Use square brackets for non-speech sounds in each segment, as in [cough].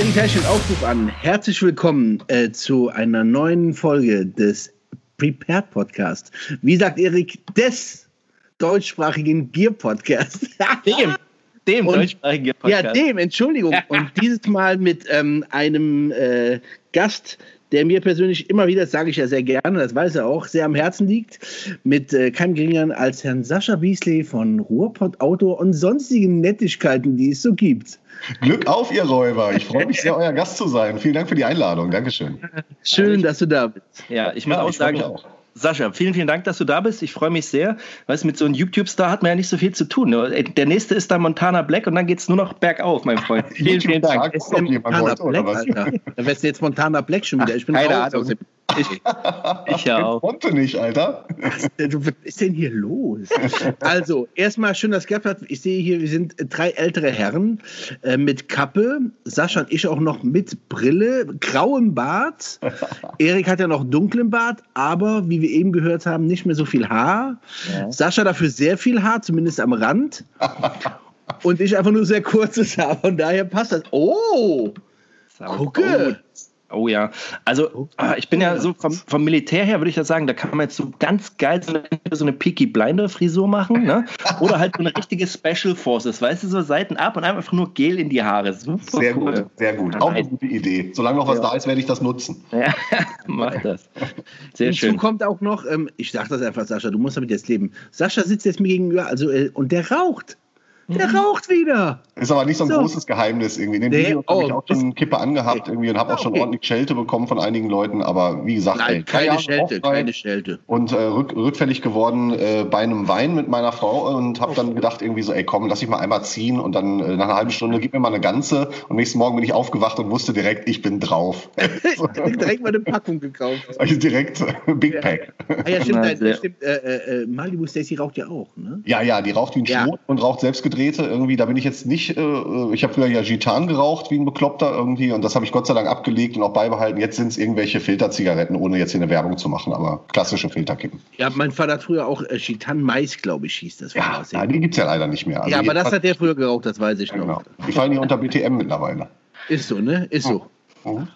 Erik Teich den Aufruf an. Herzlich willkommen äh, zu einer neuen Folge des Prepared Podcast. Wie sagt Erik, des deutschsprachigen Gear Podcast. [laughs] dem, dem Und- deutschsprachigen Gear Podcast. Ja, dem, Entschuldigung. Und dieses Mal mit ähm, einem äh, Gast, der mir persönlich immer wieder, das sage ich ja sehr gerne, das weiß er auch, sehr am Herzen liegt, mit äh, keinem geringeren als Herrn Sascha Beasley von Ruhrpott Auto und sonstigen Nettigkeiten, die es so gibt. Glück auf, ihr Räuber. Ich freue mich sehr, euer Gast zu sein. Vielen Dank für die Einladung. Dankeschön. Schön, dass du da bist. Ja, ich muss Ja, auch ich sagen, auch. Sascha, vielen, vielen Dank, dass du da bist. Ich freue mich sehr. Weißt du, mit so einem YouTube-Star hat man ja nicht so viel zu tun. ne? Der nächste ist dann Montana Black und dann geht es nur noch bergauf, mein Freund. [laughs] Vielen, vielen Dank. Jemand Montana oder Black, was? Alter. Da wärst du jetzt Montana Black schon wieder. Ich bin keine raus Ahnung. aus dem- Ich, ich ja auch. Konnte nicht, Alter. Was ist denn hier los? Also, erstmal schön, dass es geklappt hat. Ich sehe hier, wir sind drei ältere Herren äh, mit Kappe. Sascha und ich auch noch mit Brille, grauem Bart. [laughs] Erik hat ja noch dunklen Bart, aber wie wir eben gehört haben, nicht mehr so viel Haar. Sascha dafür sehr viel Haar, zumindest am Rand. [laughs] Und ich einfach nur sehr kurzes Haar. Von daher passt das. Oh! Gucke! Oh ja, also ah, ich bin ja so vom, vom Militär her, würde ich ja sagen, da kann man jetzt so ganz geil so eine, so eine Peaky Blinder Frisur machen, ne? [laughs] Oder halt so eine richtige Special Forces, weißt du, so Seiten ab und einfach nur Gel in die Haare. Super Sehr cool. gut, sehr gut. Auch eine gute Idee. Solange noch was da ist, werde ich das nutzen. Ja, [laughs] mach das. Sehr Hinzu schön. kommt auch noch, ähm, ich sag das einfach, Sascha, du musst damit jetzt leben. Sascha sitzt jetzt mir gegenüber, also, äh, und der raucht. Der Mhm. raucht wieder. Ist aber nicht so ein So. großes Geheimnis irgendwie. In den Nee, Videos habe oh, ich auch schon Kippe angehabt irgendwie und habe auch schon Okay. ordentlich Schelte bekommen von einigen Leuten. Aber wie gesagt, ey, Nein, drei keine Schelte, keine Schelte. Und äh, rück, rückfällig geworden äh, bei einem Wein mit meiner Frau und habe dann gedacht irgendwie so, ey komm, lass ich mal einmal ziehen und dann äh, nach einer halben Stunde gib mir mal eine ganze und nächsten Morgen bin ich aufgewacht und wusste direkt, ich bin drauf. [laughs] Direkt mal eine Packung gekauft. [laughs] Also direkt Big Pack. Ah ja, stimmt, sehr- stimmt äh, äh, Malibu Stacy raucht ja auch, ne? Ja, ja, die raucht wie ein Ja. Schnot und raucht selbstgedrehte irgendwie. Da bin ich jetzt nicht, äh, ich habe früher ja Gitan geraucht wie ein Bekloppter irgendwie und das habe ich Gott sei Dank abgelegt und auch beibehalten. Jetzt sind es irgendwelche Filterzigaretten, ohne jetzt hier eine Werbung zu machen, aber klassische Filterkippen. Ja, mein Vater hat früher auch äh, Chitan Mais, glaube ich, hieß das. Ja, die gibt's ja leider nicht mehr. Also ja, aber das hat- hat der früher geraucht, das weiß ich ja, noch. genau. Die fallen hier unter BTM mittlerweile. Ist so, ne? Ist so. Mhm.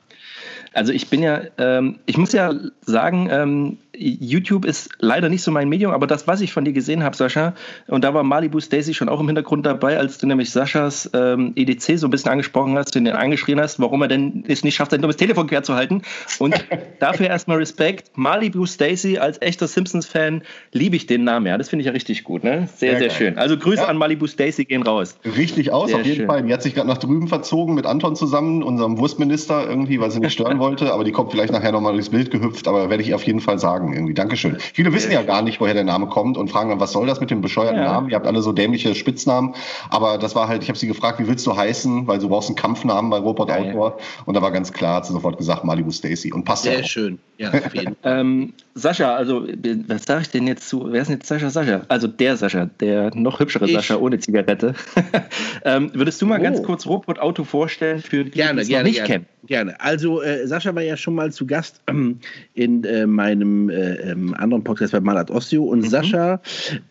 Also ich bin ja, ähm, ich muss ja sagen, ähm, YouTube ist leider nicht so mein Medium, aber das, was ich von dir gesehen habe, Sascha, und da war Malibu Stacy schon auch im Hintergrund dabei, als du nämlich Saschas ähm, EDC so ein bisschen angesprochen hast, und ihn angeschrien hast, warum er denn es nicht schafft, sein dummes Telefon quer zu halten. Und [laughs] dafür erstmal Respekt. Malibu Stacy als echter Simpsons-Fan liebe ich den Namen, ja. Das finde ich ja richtig gut, ne? Sehr, Sehr sehr, schön. Also Grüße Ja. an Malibu Stacy gehen raus. Richtig aus, Sehr auf jeden schön. Fall. Die hat sich gerade nach drüben verzogen mit Anton zusammen, unserem Wurstminister irgendwie, weil sie nicht stören wollte. [laughs] Aber die kommt vielleicht nachher nochmal durchs Bild gehüpft, aber werde ich auf jeden Fall sagen irgendwie. Dankeschön. Viele wissen ja gar nicht, woher der Name kommt und fragen dann, was soll das mit dem bescheuerten Ja. Namen? Ihr habt alle so dämliche Spitznamen. Aber das war halt, ich habe sie gefragt, wie willst du heißen? Weil du brauchst einen Kampfnamen bei Robot Geil. Outdoor. Und da war ganz klar, hat sie sofort gesagt, Malibu Stacy. Und passt ja Sehr auch. schön. Ja, [laughs] auf jeden Fall. Ähm, Sascha, also was sage ich denn jetzt zu? Wer ist denn jetzt Sascha Sascha? Also der Sascha, der noch hübschere Ich. Sascha ohne Zigarette. [laughs] ähm, würdest du mal Oh. ganz kurz Robot Auto vorstellen für die, die Gerne, es gerne, noch nicht gerne. kennen? Gerne. Also äh, Sascha war ja schon mal zu Gast ähm, in äh, meinem äh, ähm, anderen Podcast bei Malat Osteo und Sascha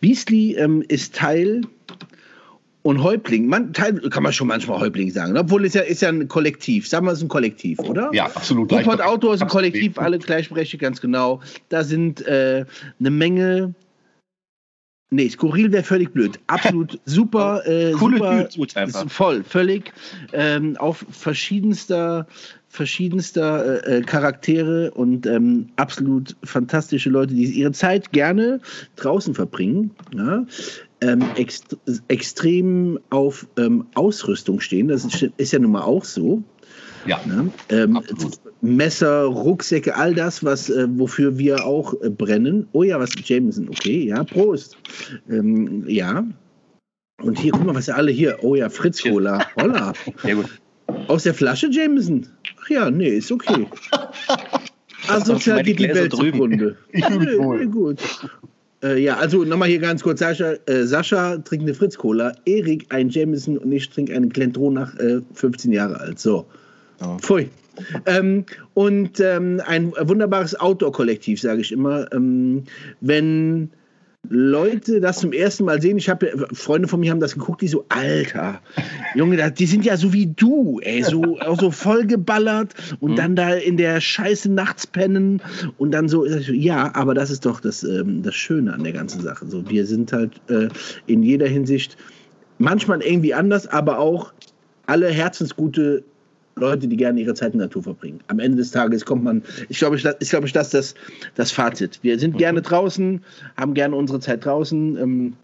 Beasley ähm, ist Teil und Häuptling. Man, Teil kann man schon manchmal Häuptling sagen, ne? obwohl es ja ist ja ein Kollektiv. Sagen wir, es ist ein Kollektiv, oder? Ja, absolut. Rupert Auto ist ein. Kollektiv, alle gleichberechtigt, ganz genau. Da sind äh, eine Menge. Nee, skurril wäre völlig blöd. Absolut [laughs] super. Äh, Coole super, Voll, völlig. Ähm, auf verschiedenster, verschiedenster äh, äh, Charaktere und ähm, absolut fantastische Leute, die ihre Zeit gerne draußen verbringen. Ja? Ähm, ext extrem auf ähm, Ausrüstung stehen. Das ist, ist ja nun mal auch so. Ja. Ne? Ähm. Messer, Rucksäcke, all das, was, äh, wofür wir auch äh, brennen. Oh ja, was Jameson, okay, ja, Prost. Ähm, ja. Und hier, guck mal, was alle hier. Oh ja, Fritz Cola. Holla. [laughs] Sehr gut. Aus der Flasche Jameson. Ja, nee, ist okay. [laughs] Asozial meine geht die Welt zugrunde. [laughs] Ich fühle wohl. gut. Äh, ja, also nochmal hier ganz kurz. Sascha, äh, Sascha trinkt eine Fritz-Cola, Erik ein Jameson und ich trinke einen Glendron nach äh, 15 Jahre alt. So. Oh. Pfui. Ähm, und ähm, ein wunderbares Outdoor-Kollektiv, sage ich immer. Ähm, wenn Leute das zum ersten Mal sehen, ich habe Freunde von mir haben das geguckt, die so, Alter, Junge, die sind ja so wie du, ey, so, auch so vollgeballert und mhm. dann da in der Scheiße nachts pennen und dann so, ja, aber das ist doch das, ähm, das Schöne an der ganzen Sache. So, wir sind halt äh, in jeder Hinsicht manchmal irgendwie anders, aber auch alle herzensgute Leute, die gerne ihre Zeit in der Natur verbringen. Am Ende des Tages kommt man, ich glaube, ich, ich glaube, das ist das, Fazit. Wir sind gerne mhm. draußen, haben gerne unsere Zeit draußen ähm,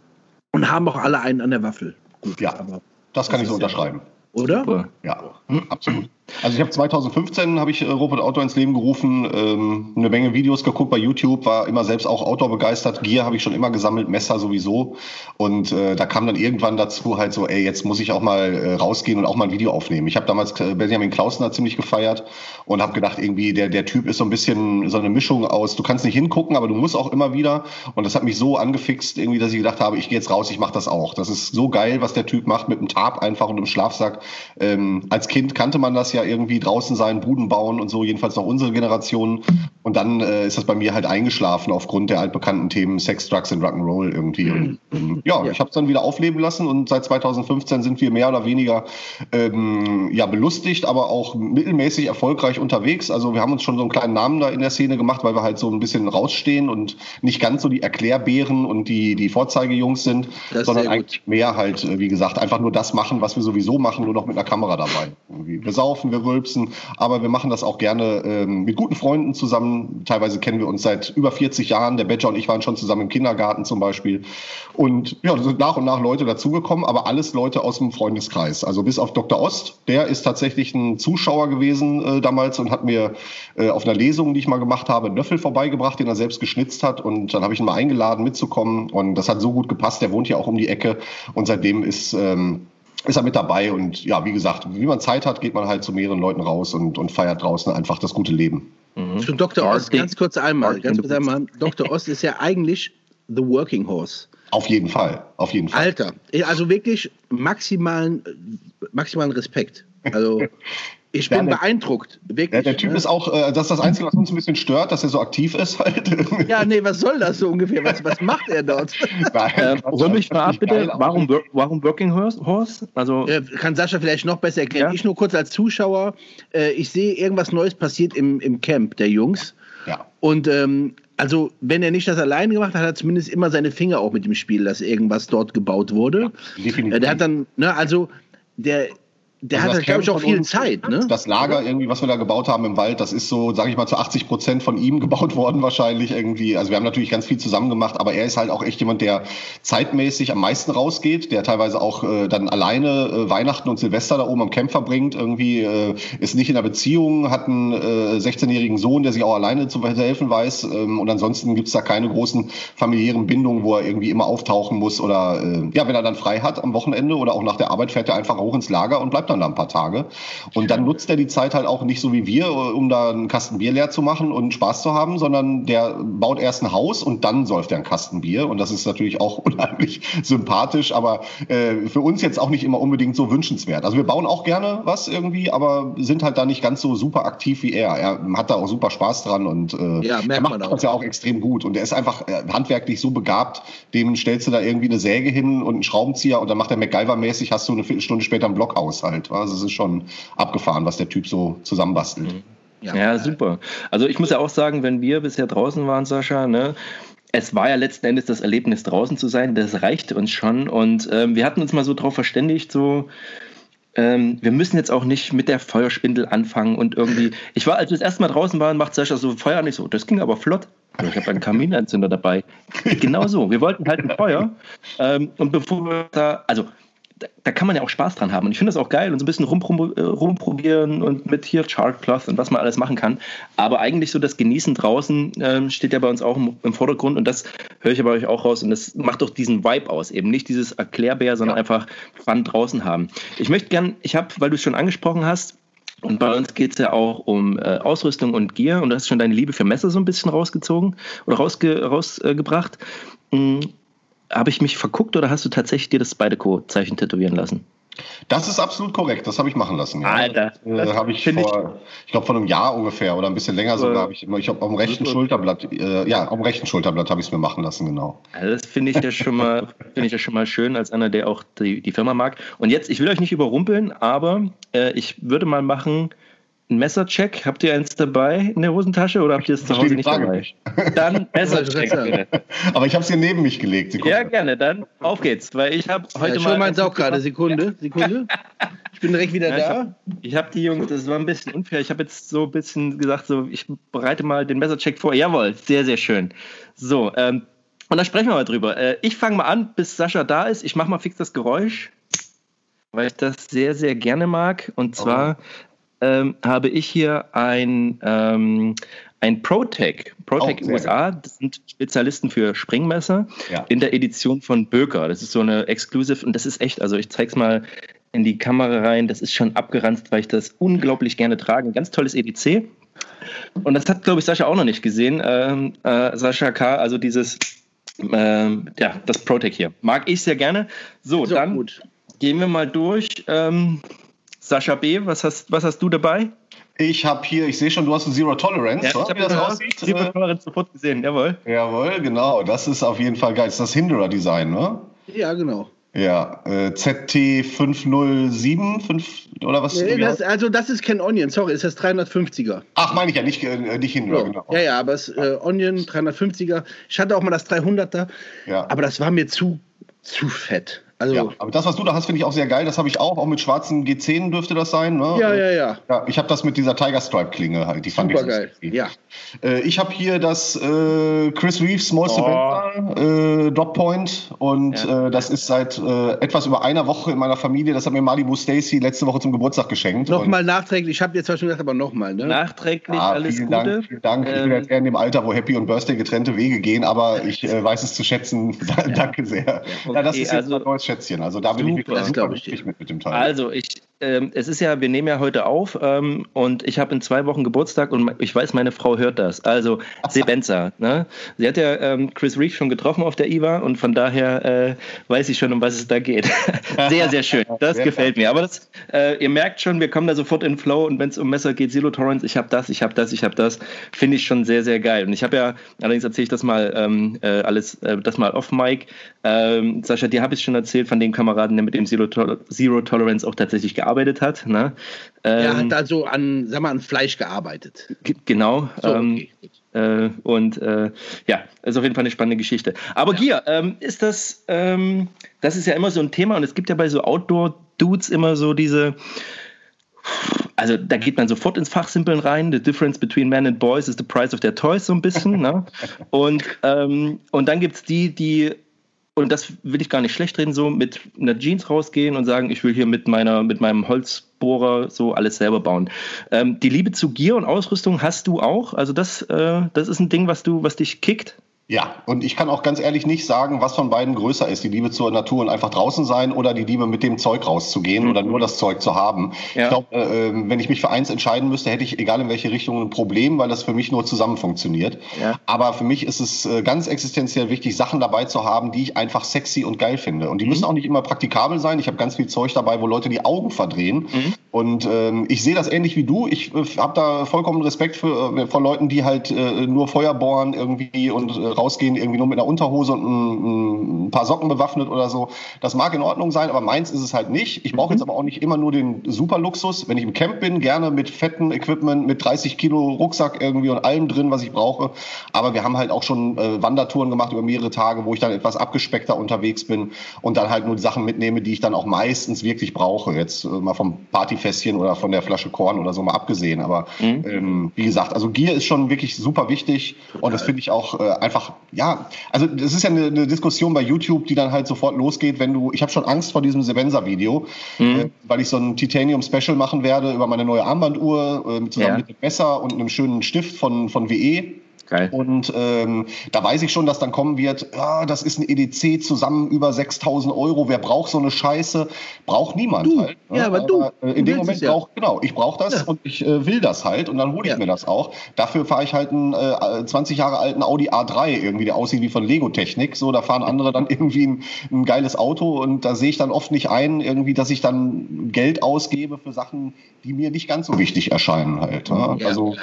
und haben auch alle einen an der Waffel. Gut, ja, aber das kann ich so unterschreiben. Oder? Super. Ja, absolut. Also ich habe 2015 habe ich äh, Robot Outdoor ins Leben gerufen, ähm, eine Menge Videos geguckt bei YouTube, war immer selbst auch Outdoor begeistert. Gear habe ich schon immer gesammelt, Messer sowieso. Und äh, da kam dann irgendwann dazu halt so, ey, jetzt muss ich auch mal äh, rausgehen und auch mal ein Video aufnehmen. Ich habe damals äh, Benjamin Klausner ziemlich gefeiert und habe gedacht, irgendwie der der Typ ist so ein bisschen so eine Mischung aus, du kannst nicht hingucken, aber du musst auch immer wieder. Und das hat mich so angefixt, irgendwie, dass ich gedacht habe, ich gehe jetzt raus, ich mache das auch. Das ist so geil, was der Typ macht mit dem Tarp einfach und dem Schlafsack. Ähm, als Kind kannte man das ja irgendwie draußen sein, Buden bauen und so, jedenfalls noch unsere Generation. Und dann äh, ist das bei mir halt eingeschlafen aufgrund der altbekannten Themen Sex, Drugs und Rock'n'Roll irgendwie. Und, ähm, ja, ja, ich habe es dann wieder aufleben lassen und seit 2015 sind wir mehr oder weniger ähm, ja, belustigt, aber auch mittelmäßig erfolgreich unterwegs. Also wir haben uns schon so einen kleinen Namen da in der Szene gemacht, weil wir halt so ein bisschen rausstehen und nicht ganz so die Erklärbären und die, die Vorzeigejungs sind, sondern eigentlich mehr halt, äh, wie gesagt, einfach nur das machen, was wir sowieso machen, nur noch mit einer Kamera dabei. Irgendwie. Wir saufen, wir rülpsen, aber wir machen das auch gerne ähm, mit guten Freunden zusammen. Teilweise kennen wir uns seit über 40 Jahren. Der Badger und ich waren schon zusammen im Kindergarten zum Beispiel. Und ja, sind nach und nach Leute dazugekommen, aber alles Leute aus dem Freundeskreis. Also bis auf Dr. Ost, der ist tatsächlich ein Zuschauer gewesen äh, damals und hat mir äh, auf einer Lesung, die ich mal gemacht habe, einen Löffel vorbeigebracht, den er selbst geschnitzt hat. Und dann habe ich ihn mal eingeladen mitzukommen. Und das hat so gut gepasst. Der wohnt ja auch um die Ecke. Und seitdem ist ähm, ist er mit dabei und ja, wie gesagt, wie man Zeit hat, geht man halt zu mehreren Leuten raus und, und feiert draußen einfach das gute Leben. Mhm. Zu Dr. Ost, ganz kurz einmal, ganz kurz einmal. Dr. Ost ist ja eigentlich the working horse. Auf jeden Fall, auf jeden Fall. Alter, also wirklich maximalen, maximalen Respekt. Also [laughs] Ich bin ja, beeindruckt, wirklich. Ja, der Typ ne? ist auch, äh, das ist das Einzige, was uns ein bisschen stört, dass er so aktiv ist halt. Ja, nee, was soll das so ungefähr? Was, was macht er dort? [laughs] Nein, ähm, hol mich mal ab, bitte. Warum, warum Working Horse? Also, äh, kann Sascha vielleicht noch besser erklären. Ja? Ich nur kurz als Zuschauer, äh, ich sehe, irgendwas Neues passiert im, im Camp der Jungs. Ja. Und ähm, also, wenn er nicht das alleine gemacht hat, hat er zumindest immer seine Finger auch mit dem Spiel, dass irgendwas dort gebaut wurde. Ja, definitiv. Äh, der hat dann, ne, also der der also hat, glaube ich, auch viel Zeit. Ne? Das Lager irgendwie, was wir da gebaut haben im Wald, das ist so, sage ich mal, zu 80 Prozent von ihm [laughs] gebaut worden wahrscheinlich irgendwie. Also wir haben natürlich ganz viel zusammen gemacht, aber er ist halt auch echt jemand, der zeitmäßig am meisten rausgeht, der teilweise auch äh, dann alleine äh, Weihnachten und Silvester da oben am Camp verbringt. Irgendwie äh, ist nicht in einer Beziehung, hat einen äh, 16-jährigen Sohn, der sich auch alleine zu helfen weiß. Ähm, und ansonsten gibt's da keine großen familiären Bindungen, wo er irgendwie immer auftauchen muss. Oder äh, ja, wenn er dann frei hat am Wochenende oder auch nach der Arbeit, fährt er einfach hoch ins Lager und bleibt dann da ein paar Tage. Und dann nutzt er die Zeit halt auch nicht so wie wir, um da einen Kasten Bier leer zu machen und Spaß zu haben, sondern der baut erst ein Haus und dann säuft er einen Kasten Bier. Und das ist natürlich auch [laughs] unheimlich sympathisch, aber äh, für uns jetzt auch nicht immer unbedingt so wünschenswert. Also wir bauen auch gerne was irgendwie, aber sind halt da nicht ganz so super aktiv wie er. Er hat da auch super Spaß dran und äh, ja, er macht das ja auch extrem gut. Und er ist einfach äh, handwerklich so begabt, dem stellst du da irgendwie eine Säge hin und einen Schraubenzieher und dann macht er MacGyver-mäßig, hast du eine Viertelstunde später ein Blockhaus halt. Also es ist schon abgefahren, was der Typ so zusammenbastelt. Mhm. Ja, ja, super. Also ich muss ja auch sagen, wenn wir bisher draußen waren, Sascha, ne, es war ja letzten Endes das Erlebnis, draußen zu sein, das reichte uns schon. Und ähm, wir hatten uns mal so darauf verständigt, so, ähm, wir müssen jetzt auch nicht mit der Feuerspindel anfangen und irgendwie. Ich war, als wir das erste Mal draußen waren, macht Sascha so Feuer an. Ich so, das ging aber flott. Ich habe einen Kaminentzünder dabei. genau so. Wir wollten halt ein Feuer. Ähm, und bevor wir da, also da, kann man ja auch Spaß dran haben. Und ich finde das auch geil und so ein bisschen äh, rumprobieren und mit hier Chartcloth und was man alles machen kann. Aber eigentlich so das Genießen draußen ähm, steht ja bei uns auch im, im, Vordergrund und das höre ich bei euch auch raus. Und das macht doch diesen Vibe aus. Eben nicht dieses Erklärbär, sondern ja. einfach Fun draußen haben. Ich möchte gern, ich habe, weil du es schon angesprochen hast, und bei uns geht es ja auch um äh, Ausrüstung und Gear und du hast schon deine Liebe für Messer so ein bisschen rausgezogen oder rausge rausgebracht. Äh, habe ich mich verguckt oder hast du tatsächlich dir das Spyderco-Zeichen tätowieren lassen? Das ist absolut korrekt, das habe ich machen lassen. Ja. Alter, äh, habe ich vor, ich, ich glaube vor einem Jahr ungefähr oder ein bisschen länger sogar, habe ich immer, ich habe auf dem rechten Schulterblatt, äh, ja, auf dem rechten Schulterblatt habe ich es mir machen lassen, genau. Also das finde ich ja schon mal, [laughs] finde ich ja schon mal schön als einer, der auch die, die Firma mag. Und jetzt, ich will euch nicht überrumpeln, aber äh, ich würde mal machen, ein Messercheck. Habt ihr eins dabei in der Hosentasche oder habt ihr es zu Hause nicht dabei? Nicht. Dann [laughs] Messercheck bitte. Aber ich habe es hier neben mich gelegt. Sekunde. Ja, gerne. Dann auf geht's, weil ich habe heute ja, mal. Schon meins auch gerade. Sekunde, Sekunde. Ich bin direkt wieder ja, da. Ich habe hab die Jungs, das war ein bisschen unfair. Ich habe jetzt so ein bisschen gesagt, so ich bereite mal den Messercheck vor. Jawohl, sehr, sehr schön. So, ähm, und da sprechen wir mal drüber. Äh, ich fange mal an, bis Sascha da ist. Ich mache mal fix das Geräusch weil ich das sehr, sehr gerne mag. Und zwar ähm, habe ich hier ein, ähm, ein ProTech, ProTech oh, USA, das sind Spezialisten für Springmesser ja. in der Edition von Böker. Das ist so eine Exclusive und das ist echt, also ich zeige es mal in die Kamera rein, das ist schon abgeranzt, weil ich das unglaublich gerne trage. Ein ganz tolles EDC. Und das hat, glaube ich, Sascha auch noch nicht gesehen. Ähm, äh, Sascha K., also dieses, ähm, ja, das ProTech hier. Mag ich sehr gerne. So, so dann gut. gehen wir mal durch. Ähm, Sascha B., was hast, was hast du dabei? Ich habe hier, ich sehe schon, du hast ein Zero Tolerance, ja, oder? wie das aussieht. Zero Tolerance sofort gesehen, jawohl. Jawohl, genau. Das ist auf jeden Fall geil. Das ist das Hinderer-Design, ne? Ja, genau. Ja, äh, ZT507 5, oder was? Nee, das, also das ist kein Onion, sorry, ist das 350er. Ach, meine ich ja, nicht, äh, nicht Hinderer, ja. genau. Ja, ja, aber es äh, Onion 350er. Ich hatte auch mal das 300er, ja. aber das war mir zu, zu fett. Also, ja, aber das, was du da hast, finde ich auch sehr geil. Das habe ich auch. Auch mit schwarzen G10 dürfte das sein. Ne? Ja, ja, ja. ja ich habe das mit dieser Tiger Stripe Klinge halt. Die fand Super geil. Ja. Äh, ich habe hier das äh, Chris Reeves Small oh. äh, Drop Point und ja. äh, das ist seit äh, etwas über einer Woche in meiner Familie. Das hat mir Malibu Stacy letzte Woche zum Geburtstag geschenkt. Nochmal nachträglich. Ich habe jetzt zwar schon gesagt, aber nochmal. Ne? Nachträglich ah, alles vielen Gute. Dank, vielen Dank. Ähm, ich bin ähm, jetzt eher in dem Alter, wo Happy und Birthday getrennte Wege gehen, aber ich äh, weiß es zu schätzen. [laughs] Danke sehr. Ja, okay, ja das ist jetzt also, ein neues Schätzchen. Also da bin ich wirklich super ich mit, mit dem Teil. Also ich, ähm, es ist ja, wir nehmen ja heute auf ähm, und ich habe in zwei Wochen Geburtstag und ich weiß, meine Frau hört das. Also [laughs] Sebenza, ne? Sie hat ja ähm, Chris Reeve schon getroffen auf der IWA und von daher äh, weiß ich schon, um was es da geht. [laughs] sehr, sehr schön. [laughs] Das sehr gefällt mir. Aber das, äh, ihr merkt schon, wir kommen da sofort in Flow und wenn es um Messer geht, Zero Torrents, ich habe das, ich habe das, ich habe das, finde ich schon sehr, sehr geil. Und ich habe ja, allerdings erzähle ich das mal ähm, äh, alles, äh, das mal off Mike. Ähm, Sascha, dir habe ich schon erzählt von dem Kameraden, der mit dem Zero, Zero Tolerance auch tatsächlich gearbeitet hat. Ne? Ähm, er hat also an, sag mal, an Fleisch gearbeitet. Genau. So, ähm, okay. Äh, und äh, ja, ist auf jeden Fall eine spannende Geschichte. Aber ja. Gier, ähm, ist das, ähm, das ist ja immer so ein Thema und es gibt ja bei so Outdoor-Dudes immer so diese, also da geht man sofort ins Fachsimpeln rein. The difference between men and boys is the price of their toys, so ein bisschen. ne? [laughs] und, ähm, und dann gibt es die, die und das will ich gar nicht schlecht reden, so mit einer Jeans rausgehen und sagen, ich will hier mit meiner, mit meinem Holzbohrer so alles selber bauen. Ähm, die Liebe zu Gear und Ausrüstung hast du auch. Also das, äh, das ist ein Ding, was du, was dich kickt. Ja, und ich kann auch ganz ehrlich nicht sagen, was von beiden größer ist. Die Liebe zur Natur und einfach draußen sein oder die Liebe mit dem Zeug rauszugehen mhm. oder nur das Zeug zu haben. Ja. Ich glaube, äh, ähm, wenn ich mich für eins entscheiden müsste, hätte ich, egal in welche Richtung, ein Problem, weil das für mich nur zusammen funktioniert. Ja. Aber für mich ist es äh, ganz existenziell wichtig, Sachen dabei zu haben, die ich einfach sexy und geil finde. Und die mhm. müssen auch nicht immer praktikabel sein. Ich habe ganz viel Zeug dabei, wo Leute die Augen verdrehen. Mhm. Und ähm, ich sehe das ähnlich wie du. Ich äh, habe da vollkommen Respekt für, äh, vor Leuten, die halt äh, nur Feuer bohren irgendwie und äh, rausgehen, irgendwie nur mit einer Unterhose und ein, ein, paar Socken bewaffnet oder so. Das mag in Ordnung sein, aber meins ist es halt nicht. Ich brauche mhm. jetzt aber auch nicht immer nur den Superluxus. Wenn ich im Camp bin, gerne mit fetten Equipment, mit 30 Kilo Rucksack irgendwie und allem drin, was ich brauche. Aber wir haben halt auch schon äh, Wandertouren gemacht über mehrere Tage, wo ich dann etwas abgespeckter unterwegs bin und dann halt nur die Sachen mitnehme, die ich dann auch meistens wirklich brauche. Jetzt äh, mal vom Partyfässchen oder von der Flasche Korn oder so mal abgesehen. Aber mhm. ähm, wie gesagt, also Gier ist schon wirklich super wichtig und das finde ich auch äh, einfach, ja, also das ist ja eine, eine, Diskussion bei YouTube, die dann halt sofort losgeht, wenn du, ich habe schon Angst vor diesem Sevenza-Video, mhm. äh, weil ich so ein Titanium-Special machen werde über meine neue Armbanduhr, äh, zusammen ja. mit einem Messer und einem schönen Stift von, von WE. Geil. Und ähm, da weiß ich schon, dass dann kommen wird, ja, das ist ein EDC zusammen über 6000 Euro. Wer braucht so eine Scheiße? Braucht niemand du. halt. Ne? Ja, aber, aber du. Äh, in dem Moment ja. braucht, genau, ich brauche das ja. und ich äh, will das halt und dann hole ich ja. mir das auch. Dafür fahre ich halt einen äh, 20 Jahre alten Audi A3 irgendwie, der aussieht wie von Lego-Technik. So, da fahren andere dann [laughs] irgendwie ein, ein geiles Auto und da sehe ich dann oft nicht ein, irgendwie, dass ich dann Geld ausgebe für Sachen, die mir nicht ganz so wichtig erscheinen halt. Ne? Also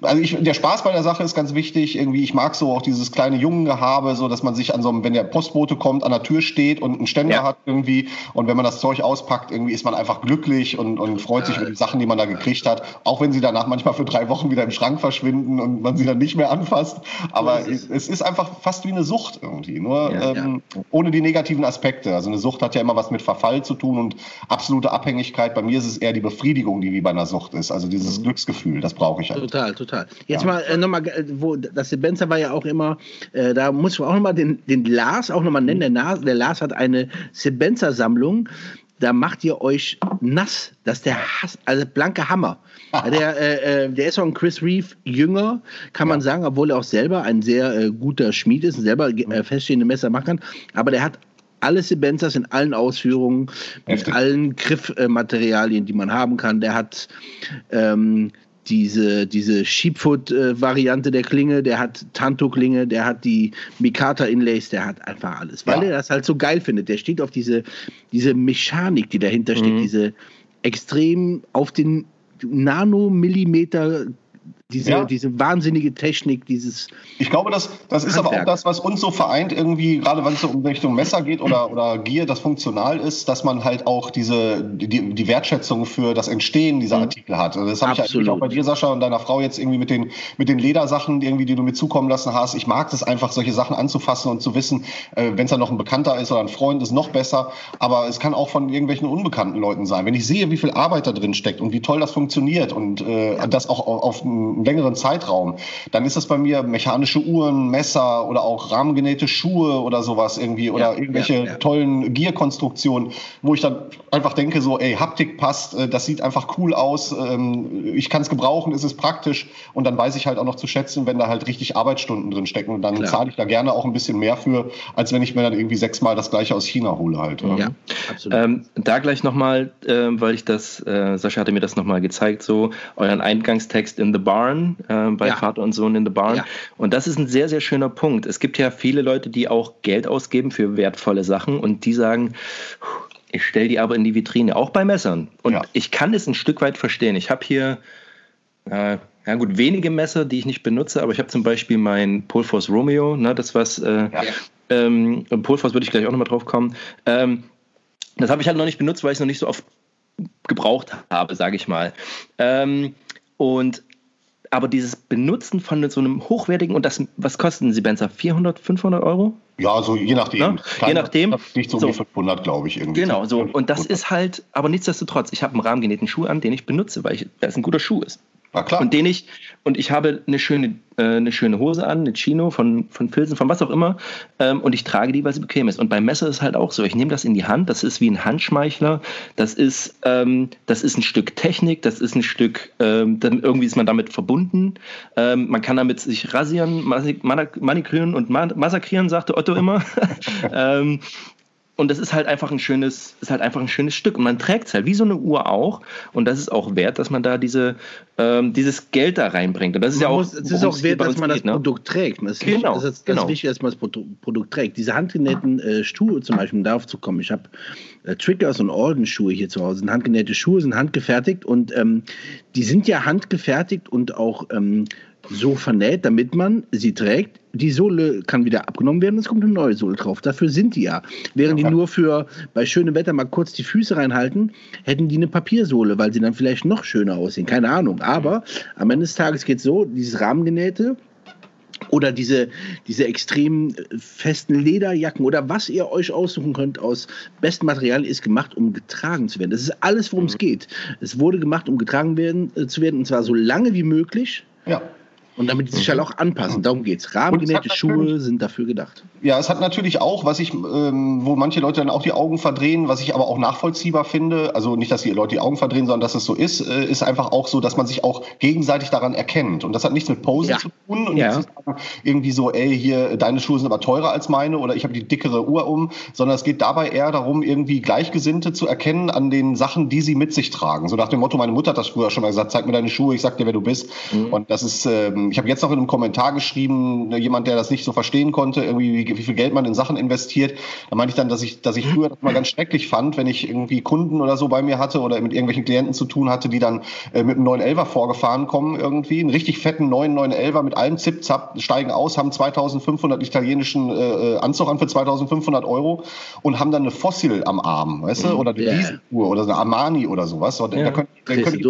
also ich, der Spaß bei der Sache ist ganz wichtig. Irgendwie, ich mag so auch dieses kleine Jungengehabe, so dass man sich an so einem, wenn der Postbote kommt, an der Tür steht und einen Ständer ja. hat irgendwie. Und wenn man das Zeug auspackt, irgendwie ist man einfach glücklich und, und freut sich über die Sachen, die man da gekriegt hat. Auch wenn sie danach manchmal für drei Wochen wieder im Schrank verschwinden und man sie dann nicht mehr anfasst. Aber ist es. ist einfach fast wie eine Sucht irgendwie. Nur ähm, ohne die negativen Aspekte. Also eine Sucht hat ja immer was mit Verfall zu tun und absolute Abhängigkeit. Bei mir ist es eher die Befriedigung, die wie bei einer Sucht ist. Also dieses mhm. Glücksgefühl, das brauche ich halt. Total, total total. Jetzt ja. mal äh, nochmal, äh, wo das Sebenza war ja auch immer, äh, da muss man auch nochmal den, den Lars auch nochmal nennen. Der, Lars, der Lars hat eine Sebenza-Sammlung. Da macht ihr euch nass. Das ist der Hass, also blanke Hammer. [laughs] Der, äh, äh, der ist auch ein Chris Reeve jünger, kann man sagen, obwohl er auch selber ein sehr äh, guter Schmied ist und selber äh, feststehende Messer machen kann. Aber der hat alle Sebenzas in allen Ausführungen, mit Heftig. allen Griffmaterialien, die man haben kann. Der hat ähm, diese, diese Sheepfoot-Variante der Klinge, der hat Tanto-Klinge, der hat die Mikata-Inlays, der hat einfach alles, weil ja. er das halt so geil findet. Der steht auf diese, diese Mechanik, die dahinter steht, mhm. diese extrem auf den Nanomillimeter diese, ja. diese wahnsinnige Technik, dieses. Ich glaube, das, das ist aber auch das, was uns so vereint, irgendwie, gerade wenn es so um Richtung Messer geht oder, [clears throat] oder Gier, das funktional ist, dass man halt auch diese, die, die Wertschätzung für das Entstehen dieser mhm. Artikel hat. Also das habe ich eigentlich auch bei dir, Sascha, und deiner Frau jetzt irgendwie mit den, mit den Ledersachen, irgendwie, die du mir zukommen lassen hast. Ich mag das einfach, solche Sachen anzufassen und zu wissen, äh, wenn es dann noch ein Bekannter ist oder ein Freund, ist noch besser. Aber es kann auch von irgendwelchen unbekannten Leuten sein. Wenn ich sehe, wie viel Arbeit da drin steckt und wie toll das funktioniert und äh, das auch auf, auf längeren Zeitraum, dann ist das bei mir mechanische Uhren, Messer oder auch rahmengenähte Schuhe oder sowas irgendwie oder ja, irgendwelche ja, ja. tollen Gierkonstruktionen, wo ich dann einfach denke so, ey, Haptik passt, äh, das sieht einfach cool aus, ähm, ich kann es gebrauchen, ist es praktisch und dann weiß ich halt auch noch zu schätzen, wenn da halt richtig Arbeitsstunden drin stecken und dann zahle ich da gerne auch ein bisschen mehr für, als wenn ich mir dann irgendwie sechsmal das gleiche aus China hole halt. Ja, absolut. Ähm, da gleich nochmal, äh, weil ich das, äh, Sascha hatte mir das nochmal gezeigt, so euren Eingangstext in the Barn äh, bei ja. Vater und Sohn in the Barn. Ja. Und das ist ein sehr, sehr schöner Punkt. Es gibt ja viele Leute, die auch Geld ausgeben für wertvolle Sachen und die sagen, ich stelle die aber in die Vitrine, auch bei Messern. Und ja. ich kann es ein Stück weit verstehen. Ich habe hier, äh, ja gut, wenige Messer, die ich nicht benutze, aber ich habe zum Beispiel mein Polforce Romeo, ne, das was, äh, ja. ähm, Polforce würde ich gleich auch nochmal drauf kommen. Ähm, das habe ich halt noch nicht benutzt, weil ich es noch nicht so oft gebraucht habe, sage ich mal. Ähm, und aber dieses Benutzen von so einem hochwertigen, und das, was kosten sie, Benzer? 400, 500 Euro? Ja, so je nachdem. Ja, je nachdem. Nicht so, so 500, glaube ich. Irgendwie. Genau, so. Und das ist halt, aber nichtsdestotrotz, ich habe einen rahmengenähten Schuh an, den ich benutze, weil es ein guter Schuh ist. Na klar. Und den ich, und ich habe eine schöne, äh, eine schöne Hose an, eine Chino von, von Filzen, von was auch immer, ähm, und ich trage die, weil sie bequem ist. Und beim Messer ist es halt auch so. Ich nehme das in die Hand, das ist wie ein Handschmeichler, das ist, ähm, das ist ein Stück Technik, das ist ein Stück, ähm, dann irgendwie ist man damit verbunden. Ähm, man kann damit sich rasieren, maniküren und massakrieren, sagte Otto immer. [laughs] und das ist halt einfach ein schönes, ist halt einfach ein schönes Stück. Und man trägt es halt wie so eine Uhr auch. Und das ist auch wert, dass man da diese, ähm, dieses Geld da reinbringt. Und das ist man ja auch. es ist auch wert, dass man geht, das ne? Produkt trägt. Das ist genau, das ist ganz genau. wichtig, dass man das Produkt trägt. Diese handgenähten äh, Schuhe zum Beispiel, um darauf zu kommen. Ich habe äh, Triggers und Orden-Schuhe hier zu Hause. Sind handgenähte Schuhe, sind handgefertigt und ähm, die sind ja handgefertigt und auch ähm, so vernäht, damit man sie trägt. Die Sohle kann wieder abgenommen werden, es kommt eine neue Sohle drauf. Dafür sind die ja. Während okay. die nur für bei schönem Wetter mal kurz die Füße reinhalten, hätten die eine Papiersohle, weil sie dann vielleicht noch schöner aussehen. Keine Ahnung. Aber am Ende des Tages geht es so, dieses Rahmengenähte, oder diese, diese extrem festen Lederjacken oder was ihr euch aussuchen könnt aus bestem Material ist gemacht, um getragen zu werden. Das ist alles, worum es mhm. geht. Es wurde gemacht, um getragen werden, äh, zu werden und zwar so lange wie möglich. Ja. Und damit die sich halt auch anpassen. Darum geht's. Rahmengenähte Schuhe sind dafür gedacht. Ja, es hat natürlich auch, was ich, ähm, wo manche Leute dann auch die Augen verdrehen, was ich aber auch nachvollziehbar finde, also nicht, dass die Leute die Augen verdrehen, sondern dass es so ist, äh, ist einfach auch so, dass man sich auch gegenseitig daran erkennt. Und das hat nichts mit Pose Ja. zu tun und Ja. sagen, irgendwie so, ey, hier, deine Schuhe sind aber teurer als meine oder ich habe die dickere Uhr um, sondern es geht dabei eher darum, irgendwie Gleichgesinnte zu erkennen an den Sachen, die sie mit sich tragen. So nach dem Motto, meine Mutter hat das früher schon mal gesagt, zeig mir deine Schuhe, ich sag dir, wer du bist. Und das ist, ähm, ich habe jetzt noch in einem Kommentar geschrieben, ne, jemand, der das nicht so verstehen konnte, irgendwie, wie, wie viel Geld man in Sachen investiert. Da meinte ich dann, dass ich, dass ich früher das mal ganz schrecklich fand, wenn ich irgendwie Kunden oder so bei mir hatte oder mit irgendwelchen Klienten zu tun hatte, die dann äh, mit einem 911er vorgefahren kommen irgendwie, einen richtig fetten neuen 911er mit allem Zip-Zap, steigen aus, haben 2500 italienischen äh, äh, Anzug an für 2500 Euro und haben dann eine Fossil am Arm, weißt du, oder eine. Dieseluhr oder eine Armani oder sowas. Und Ja. Da können, da können die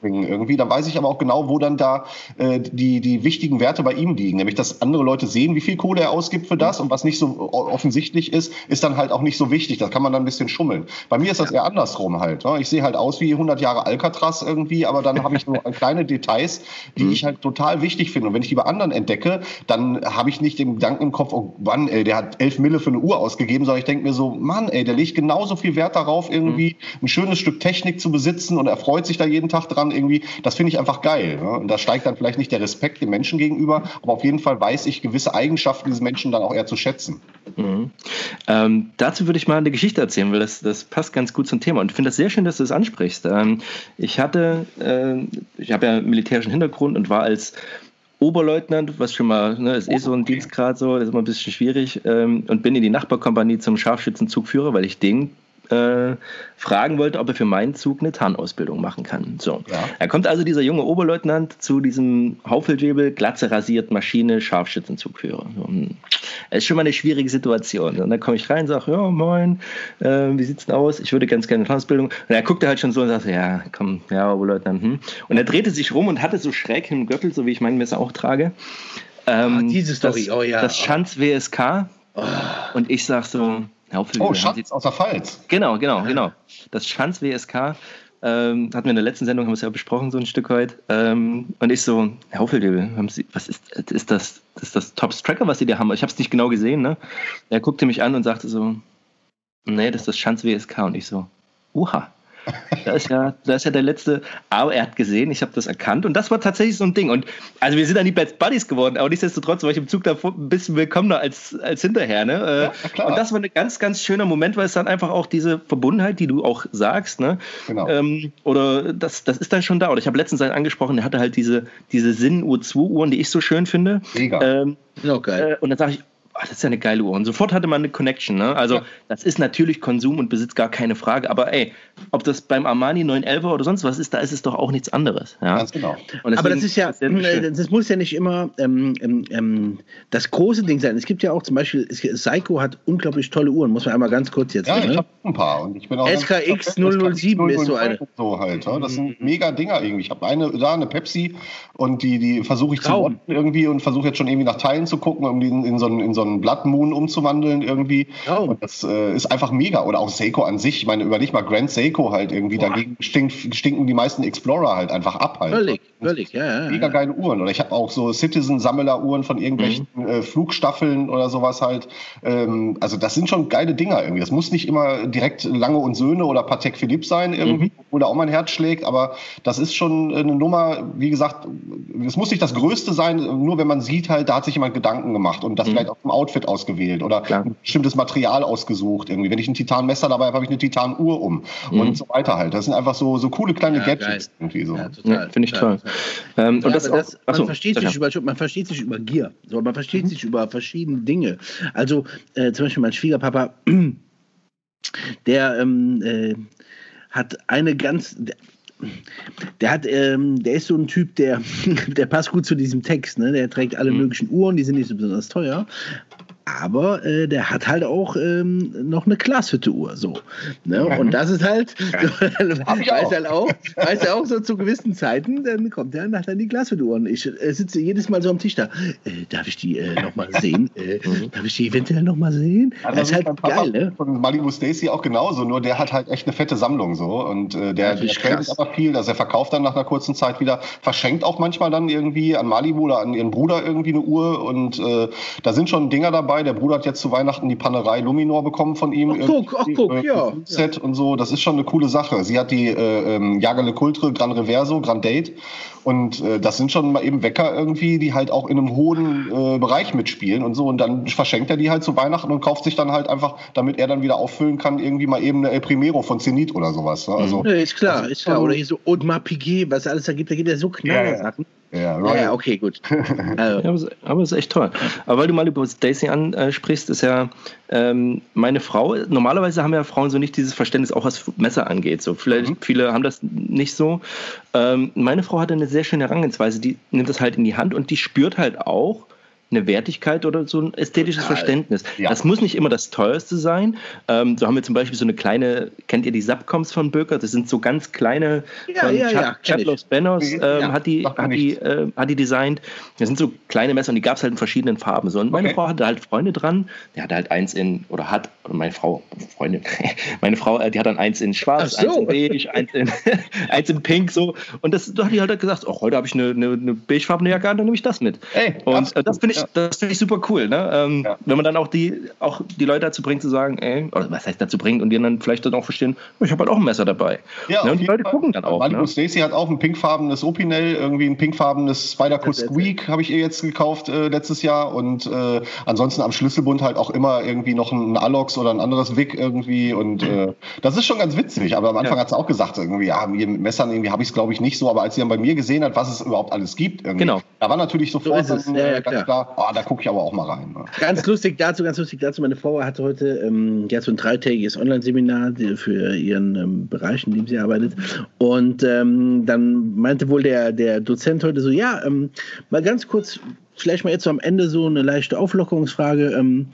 bringen irgendwie. Dann weiß ich aber auch genau, wo dann da äh, die, die wichtigen Werte bei ihm liegen. Nämlich, dass andere Leute sehen, wie viel Kohle er ausgibt für das und was nicht so offensichtlich ist, ist dann halt auch nicht so wichtig. Da kann man dann ein bisschen schummeln. Bei mir ist das eher andersrum halt. Ne? Ich sehe halt aus wie 100 Jahre Alcatraz irgendwie, aber dann habe ich so [laughs] kleine Details, die ich halt total wichtig finde. Und wenn ich die bei anderen entdecke, dann habe ich nicht den Gedanken im Kopf, oh Mann, ey, der hat 11 Mille für eine Uhr ausgegeben, sondern ich denke mir so, Mann, ey, der legt genauso viel Wert darauf, irgendwie ein schönes Stück Technik zu besitzen und er freut sich da jeden Tag dran irgendwie. Das finde ich einfach geil. Ne? Und da steigt dann vielleicht nicht der Respekt dem Menschen gegenüber, aber auf jeden Fall weiß ich gewisse Eigenschaften dieses Menschen dann auch eher zu schätzen. Mhm. Ähm, dazu würde ich mal eine Geschichte erzählen, weil das, das passt ganz gut zum Thema. Und ich finde das sehr schön, dass du das ansprichst. Ähm, ich hatte, äh, ich habe ja einen militärischen Hintergrund und war als Oberleutnant, was schon mal, ne, ist eh so ein Dienstgrad so, ist immer ein bisschen schwierig, ähm, und bin in die Nachbarkompanie zum Scharfschützenzugführer, weil ich den äh, fragen wollte, ob er für meinen Zug eine Tarnausbildung machen kann. So. Ja. Da kommt also dieser junge Oberleutnant zu diesem Haufeljebel, Glatze rasiert, Maschine, Scharfschützenzugführer. Hm. Es ist schon mal eine schwierige Situation. Und dann komme ich rein, sage, ja, moin, äh, wie sieht's denn aus? Ich würde ganz gerne eine Tarnausbildung. Und er guckte halt schon so und sagte, ja, komm, ja, Oberleutnant. Hm. Und er drehte sich rum und hatte so schräg im Gürtel, so wie ich mein Messer auch trage. Ähm, Ah, diese Story, das, oh ja. Das Schanz WSK. Und ich sag so, Hauptfelder, Oh, Sie- Schatz aus der Pfalz. Genau, genau, genau. Das Schanz WSK ähm, hatten wir in der letzten Sendung, haben wir es ja besprochen, so ein Stück weit. Ähm, und ich so, Herr Haufeldebel, haben Sie, was ist, ist das, ist das Tops Tracker, was Sie da haben? Ich habe es nicht genau gesehen, ne? Er guckte mich an und sagte so, nee, das ist das Schanz WSK. Und ich so, uha. [laughs] Da ist ja, da ist ja der letzte. Aber er hat gesehen, ich habe das erkannt und das war tatsächlich so ein Ding. Und also wir sind dann die Best Buddies geworden, aber nichtsdestotrotz war ich im Zug da ein bisschen willkommener als, als hinterher. Ne? Äh, Ja, und das war ein ganz, ganz schöner Moment, weil es dann einfach auch diese Verbundenheit, die du auch sagst, ne? Genau. Ähm, oder das, das ist dann schon da. Oder ich habe letztens einen angesprochen, der hatte halt diese, diese Sinn-Uhr 2 Uhren, die ich so schön finde. Mega. Ähm, auch geil. äh, und dann sage ich, ah, das ist ja eine geile Uhr. Und sofort hatte man eine Connection. Ne? Also, Ja. das ist natürlich Konsum und Besitz gar keine Frage. Aber ey, ob das beim Armani 911 oder sonst was ist, da ist es doch auch nichts anderes. Ja? Ganz genau. Und Aber das ist ja, schön. äh, das muss ja nicht immer ähm, ähm, ähm, das große Ding sein. Es gibt ja auch zum Beispiel, es- Seiko hat unglaublich tolle Uhren, muss man einmal ganz kurz jetzt Ja, ich ne? habe ein paar und ich bin auch SKX 007 ist so eine. so halt. Ja. Das sind mega Dinger irgendwie. Ich habe eine da eine Pepsi und die die versuche ich zu Traum. modden irgendwie und versuche jetzt schon irgendwie nach Teilen zu gucken, um die in, in so einen in so einen Blood Moon umzuwandeln irgendwie. Traum. Und das äh, ist einfach mega oder auch Seiko an sich. Ich meine, überleg mal Grand Seiko halt irgendwie dagegen stinkt, stinken die meisten Explorer halt einfach ab halt. Völlig, völlig, ja, ja. Mega ja. geile Uhren. Oder ich habe auch so Citizen-Sammler-Uhren von irgendwelchen Mhm. äh, Flugstaffeln oder sowas halt. Ähm, also das sind schon geile Dinger irgendwie. Das muss nicht immer direkt Lange und Söhne oder Patek Philippe sein irgendwie, Mhm. wo da auch mein Herz schlägt. Aber das ist schon eine Nummer, wie gesagt, es muss nicht das Größte sein, nur wenn man sieht halt, da hat sich jemand Gedanken gemacht und das Mhm. vielleicht auch im Outfit ausgewählt oder Klar. ein bestimmtes Material ausgesucht irgendwie. Wenn ich ein Titanmesser dabei habe, habe ich eine Titanuhr um Mhm. und so weiter halt. Das sind einfach so, so coole kleine Ja, Gadgets geil. irgendwie so. Ja, Ja, total. Finde ich toll. Ähm, und das, das, man, versteht sich über, man versteht sich über Gier. So, man versteht Mhm. sich über verschiedene Dinge. Also äh, zum Beispiel mein Schwiegerpapa, [clears throat] der ähm, äh, hat eine ganz. Der, hat, ähm, der ist so ein Typ, der, [laughs] der passt gut zu diesem Text. Ne? Der trägt alle Mhm. möglichen Uhren, die sind nicht so besonders teuer. Aber äh, der hat halt auch ähm, noch eine Glashütte-Uhr. So, ne? Und das ist halt, [laughs] [laughs] weiß halt auch, weiß er auch so zu gewissen Zeiten, dann kommt er nach dann die Glashütte-Uhr. Und ich äh, sitze jedes Mal so am Tisch da. Äh, darf ich die äh, nochmal sehen? Äh, [laughs] mhm. darf ich die eventuell nochmal sehen? Also das ist halt geil, ne? Von Malibu Stacy auch genauso, nur der hat halt echt eine fette Sammlung so. Und äh, der, der tradet aber viel, dass er verkauft dann nach einer kurzen Zeit wieder, verschenkt auch manchmal dann irgendwie an Malibu oder an ihren Bruder irgendwie eine Uhr. Und äh, da sind schon Dinger dabei. Der Bruder hat jetzt zu Weihnachten die Panerei Luminor bekommen von ihm. Ach, guck, ach, guck, äh, ja. Set und so. Das ist schon eine coole Sache. Sie hat die äh, ähm, Jagale Kultre, Gran Reverso, Grand Date. Und äh, das sind schon mal eben Wecker irgendwie, die halt auch in einem hohen äh, Bereich mitspielen und so. Und dann verschenkt er die halt zu Weihnachten und kauft sich dann halt einfach, damit er dann wieder auffüllen kann, irgendwie mal eben eine El Primero von Zenit oder sowas. Ne? Also, ja, ist klar, ist klar. Oder hier so Audemars Piguet, was alles da gibt, da gibt ja so Knallersachen. Ja, ja. Ja, ja, okay, gut. [laughs] Also. ja, aber es ist echt toll. Aber weil du mal über Daisy ansprichst, ist ja ähm, meine Frau, normalerweise haben ja Frauen so nicht dieses Verständnis, auch was Messer angeht. So, vielleicht, mhm. Viele haben das nicht so. Ähm, meine Frau hat eine sehr schöne Herangehensweise, die nimmt das halt in die Hand und die spürt halt auch, eine Wertigkeit oder so ein ästhetisches Total. Verständnis. Ja. Das muss nicht immer das teuerste sein. Ähm, so haben wir zum Beispiel so eine kleine, kennt ihr die Subcoms von Böker? Das sind so ganz kleine, ja, von ja, Ch Chatlos Bennos ähm, hat, die, hat, die, äh, hat die designt. Das sind so kleine Messer und die gab es halt in verschiedenen Farben. So, und meine okay. Frau hatte halt Freunde dran. Der hatte halt eins in, oder hat, oder meine Frau, Freundin, [laughs] meine Frau, äh, die hat dann eins in schwarz, so. eins in beige, eins in, [laughs] eins in pink, so. Und das, da hat die halt gesagt, oh, heute habe ich eine, eine, eine beigefarbene Jacke an, dann nehme ich das mit. Ey, und äh, das finde ich das finde ich super cool, ne? Ähm, ja. Wenn man dann auch die, auch die Leute dazu bringt, zu sagen, ey, oder was heißt dazu bringt, und die dann vielleicht dann auch verstehen, ich habe halt auch ein Messer dabei. Ja, ne? Und die Leute Fall. gucken dann auch. Malibu ne? Stacy hat auch ein pinkfarbenes Opinel, irgendwie ein pinkfarbenes Spyderco Squeak habe ich ihr jetzt gekauft äh, letztes Jahr und äh, ansonsten am Schlüsselbund halt auch immer irgendwie noch ein Alox oder ein anderes Wick irgendwie und äh, das ist schon ganz witzig, aber am Anfang ja. hat sie auch gesagt, irgendwie, ja, mit Messern irgendwie habe ich es glaube ich nicht so, aber als sie dann bei mir gesehen hat, was es überhaupt alles gibt, genau. da war natürlich sofort so dann, ja, ja, ganz klar, oh, da gucke ich aber auch mal rein. Ne? Ganz lustig dazu, ganz lustig dazu. Meine Frau hatte heute, ähm, die hat so ein dreitägiges Online-Seminar für ihren ähm, Bereich, in dem sie arbeitet. Und ähm, dann meinte wohl der, der Dozent heute so, ja, ähm, mal ganz kurz, vielleicht mal jetzt so am Ende so eine leichte Auflockerungsfrage. Ähm,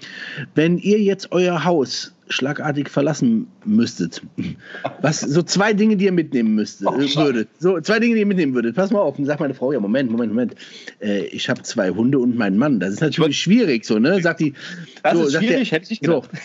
wenn ihr jetzt euer Haus schlagartig verlassen müsstet. Was so zwei Dinge, die ihr mitnehmen müsstet, oh, würdet. So zwei Dinge, die ihr mitnehmen würdet. Pass mal auf, sagt meine Frau, ja Moment, Moment, Moment. Äh, ich habe zwei Hunde und meinen Mann. Das ist natürlich schwierig, so ne? Sagt die. Das so, ist schwierig, der, hätte ich gedacht. [laughs]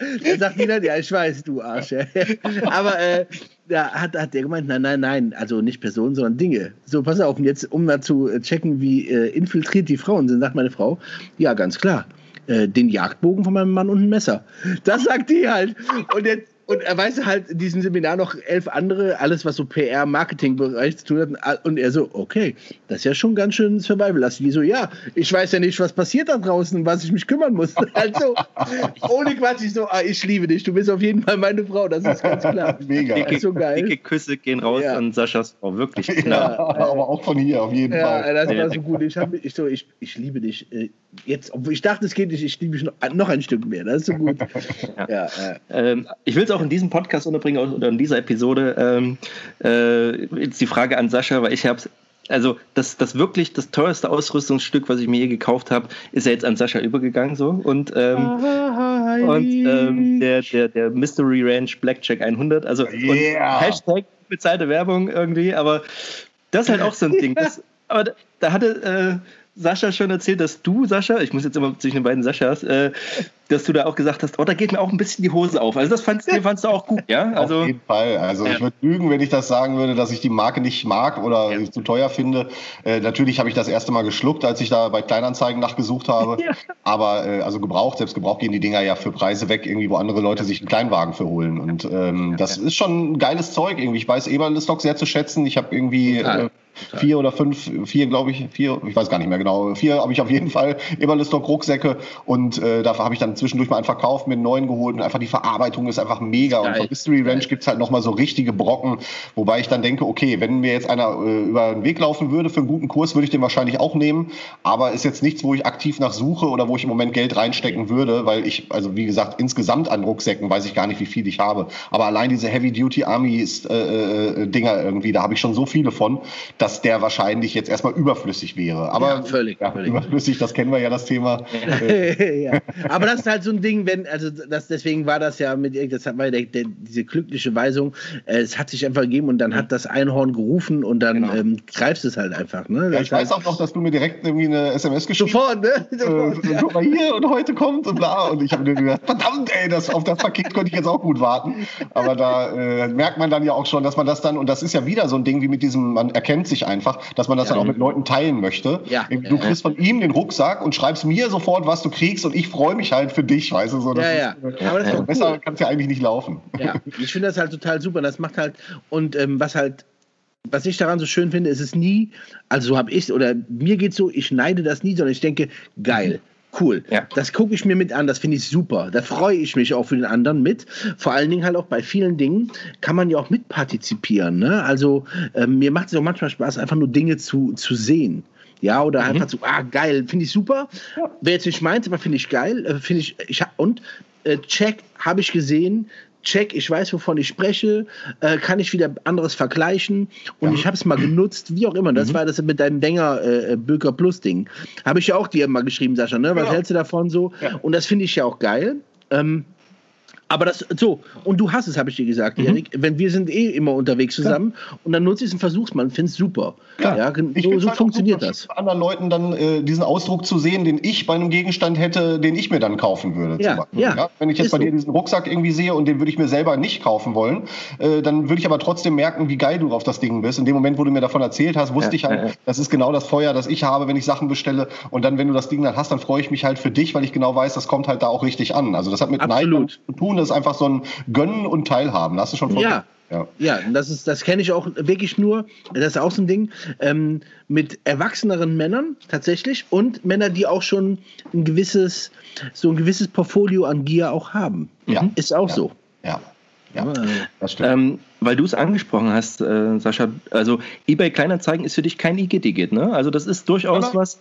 So. dann sagt die dann, ja, ich weiß, du Arsch. [laughs] Aber äh, da hat, hat der gemeint, nein, nein, nein, also nicht Personen, sondern Dinge. So, pass auf, und jetzt, um mal zu checken, wie äh, infiltriert die Frauen sind, sagt meine Frau, ja, ganz klar äh, den Jagdbogen von meinem Mann und ein Messer. Das sagt die halt. Und jetzt und er weiß halt in diesem Seminar noch elf andere, alles was so PR, Marketing-Bereich zu tun hat. Und er so, okay, das ist ja schon ganz schön survival-lastig. Die so, ja, ich weiß ja nicht, was passiert da draußen, was ich mich kümmern muss. [laughs] Also, ohne Quatsch, ich so, ah, ich liebe dich, du bist auf jeden Fall meine Frau, das ist ganz klar. [laughs] Mega. Dicke, so geil. dicke Küsse gehen raus ja. an Saschas Frau, wirklich. Ja, [laughs] aber auch von hier, auf jeden ja, Fall. das war so gut. Ich, hab, ich, so, ich, ich liebe dich. Äh, jetzt, obwohl ich dachte, es geht nicht, ich liebe dich noch, noch ein Stück mehr. Das ist so gut. ja. Äh. Ähm, ich will es auch in diesem Podcast unterbringen oder in dieser Episode. Ähm, äh, jetzt die Frage an Sascha, weil ich habe also das, das wirklich das teuerste Ausrüstungsstück, was ich mir je gekauft habe, ist ja jetzt an Sascha übergegangen so und, ähm, und ähm, der, der, der Mystery Ranch Blackjack 100, also yeah. Hashtag bezahlte Werbung irgendwie, aber das ist halt auch so ein Ding. Das, aber da hatte äh, Sascha schon erzählt, dass du, Sascha, ich muss jetzt immer zwischen den beiden Saschas, äh, dass du da auch gesagt hast, oh, da geht mir auch ein bisschen die Hose auf. Also das fandst, ja. fandst du auch gut, ja? Also, auf jeden Fall. Also ja. ich würde lügen, wenn ich das sagen würde, dass ich die Marke nicht mag oder ja. zu teuer finde. Äh, natürlich habe ich das erste Mal geschluckt, als ich da bei Kleinanzeigen nachgesucht habe. [laughs] Aber äh, also gebraucht, selbst gebraucht gehen die Dinger ja für Preise weg, irgendwie, wo andere Leute sich einen Kleinwagen für holen. Und ähm, das ist schon ein geiles Zeug irgendwie. Ich weiß Eberle-Stock sehr zu schätzen. Ich habe irgendwie äh, vier oder fünf, vier glaube ich, vier, ich weiß gar nicht mehr genau, vier habe ich auf jeden Fall Eberle-Stock Rucksäcke und äh, dafür habe ich dann zwischendurch mal einen verkauft, mir einen neuen geholt und einfach die Verarbeitung ist einfach mega. Und von Mystery Ranch gibt es halt nochmal so richtige Brocken, wobei ich dann denke, okay, wenn mir jetzt einer äh, über den Weg laufen würde für einen guten Kurs, würde ich den wahrscheinlich auch nehmen. Aber ist jetzt nichts, wo ich aktiv nach suche oder wo ich im Moment Geld reinstecken würde, weil ich, also wie gesagt, insgesamt an Rucksäcken weiß ich gar nicht, wie viel ich habe. Aber allein diese Heavy Duty Army äh, äh, Dinger irgendwie, da habe ich schon so viele von, dass der wahrscheinlich jetzt erstmal überflüssig wäre. Aber Ja, völlig, ja, völlig. überflüssig, das kennen wir ja das Thema. [laughs] ja. Aber das ist halt so ein Ding, wenn, also das, deswegen war das ja mit, das der, der, diese glückliche Weisung, äh, es hat sich einfach gegeben und dann hat das Einhorn gerufen und dann Genau. ähm, greifst es halt einfach. Ne? Ja, Das ich weiß auch noch, dass du mir direkt irgendwie eine SMS geschrieben Sofort, ne? [laughs] äh, Sofort, ja. guck mal hier und heute kommt und bla. Und ich habe mir gedacht, verdammt, ey, das, auf das Paket könnte ich jetzt auch gut warten. Aber da äh, merkt man dann ja auch schon, dass man das dann, und das ist ja wieder so ein Ding wie mit diesem, man erkennt sich einfach, dass man das dann auch mit Leuten teilen möchte. Ja. Du kriegst von ihm den Rucksack und schreibst mir sofort, was du kriegst und ich freue mich halt für dich, weißt du so. Das Ja, ja. Ist, äh, Aber das ist doch besser cool. kann es ja eigentlich nicht laufen. Ja, ich finde das halt total super. Das macht halt, und ähm, was halt, was ich daran so schön finde, ist es nie, also so habe ich oder mir geht so, ich neide das nie, sondern ich denke, geil. Cool. Ja. Das gucke ich mir mit an, das finde ich super. Da freue ich mich auch für den anderen mit. Vor allen Dingen halt auch bei vielen Dingen kann man ja auch mitpartizipieren. Ne? Also ähm, mir macht es auch manchmal Spaß, einfach nur Dinge zu, zu sehen. Ja, oder einfach so, ah, geil, finde ich super. Wer jetzt nicht meint, aber finde ich geil. Äh, finde ich, ich und äh, check, habe ich gesehen. Check, ich weiß, wovon ich spreche, äh, kann ich wieder anderes vergleichen und ich habe es mal genutzt, wie auch immer. Das war das mit deinem Wenger äh, Böker Plus Ding. Habe ich ja auch dir mal geschrieben, Sascha, ne? Was Genau. hältst du davon so? Und das finde ich ja auch geil. Ähm, aber das, so, und du hast es, habe ich dir gesagt, Erik. Wenn wir sind eh immer unterwegs zusammen und dann nutze ich es und versuch's mal und finde es super. Klar. Ja, so, find's so halt funktioniert super, das. bei anderen Leuten dann äh, diesen Ausdruck zu sehen, den ich bei einem Gegenstand hätte, den ich mir dann kaufen würde. Ja, Beispiel. ja. Wenn ich jetzt Ist bei so. dir diesen Rucksack irgendwie sehe und den würde ich mir selber nicht kaufen wollen, äh, dann würde ich aber trotzdem merken, wie geil du auf das Ding bist. In dem Moment, wo du mir davon erzählt hast, wusste Ja, ich halt, ja, ja. das ist genau das Feuer, das ich habe, wenn ich Sachen bestelle. Und dann, wenn du das Ding dann hast, dann freue ich mich halt für dich, weil ich genau weiß, das kommt halt da auch richtig an. Also das hat mit Absolut. Neid zu tun, ist einfach so ein Gönnen und Teilhaben. Hast du schon vollkommen- Ja. ja. Ja, das ist, das kenne ich auch wirklich nur, das ist auch so ein Ding, ähm, mit erwachseneren Männern tatsächlich und Männer, die auch schon ein gewisses, so ein gewisses Portfolio an Gier auch haben. Ja. Ist auch Ja. so. Ja. Ja, Ja. das stimmt. Ähm, weil du es angesprochen hast, äh, Sascha, also eBay Kleinanzeigen ist für dich kein Igitt, ne? Also das ist durchaus nein. was.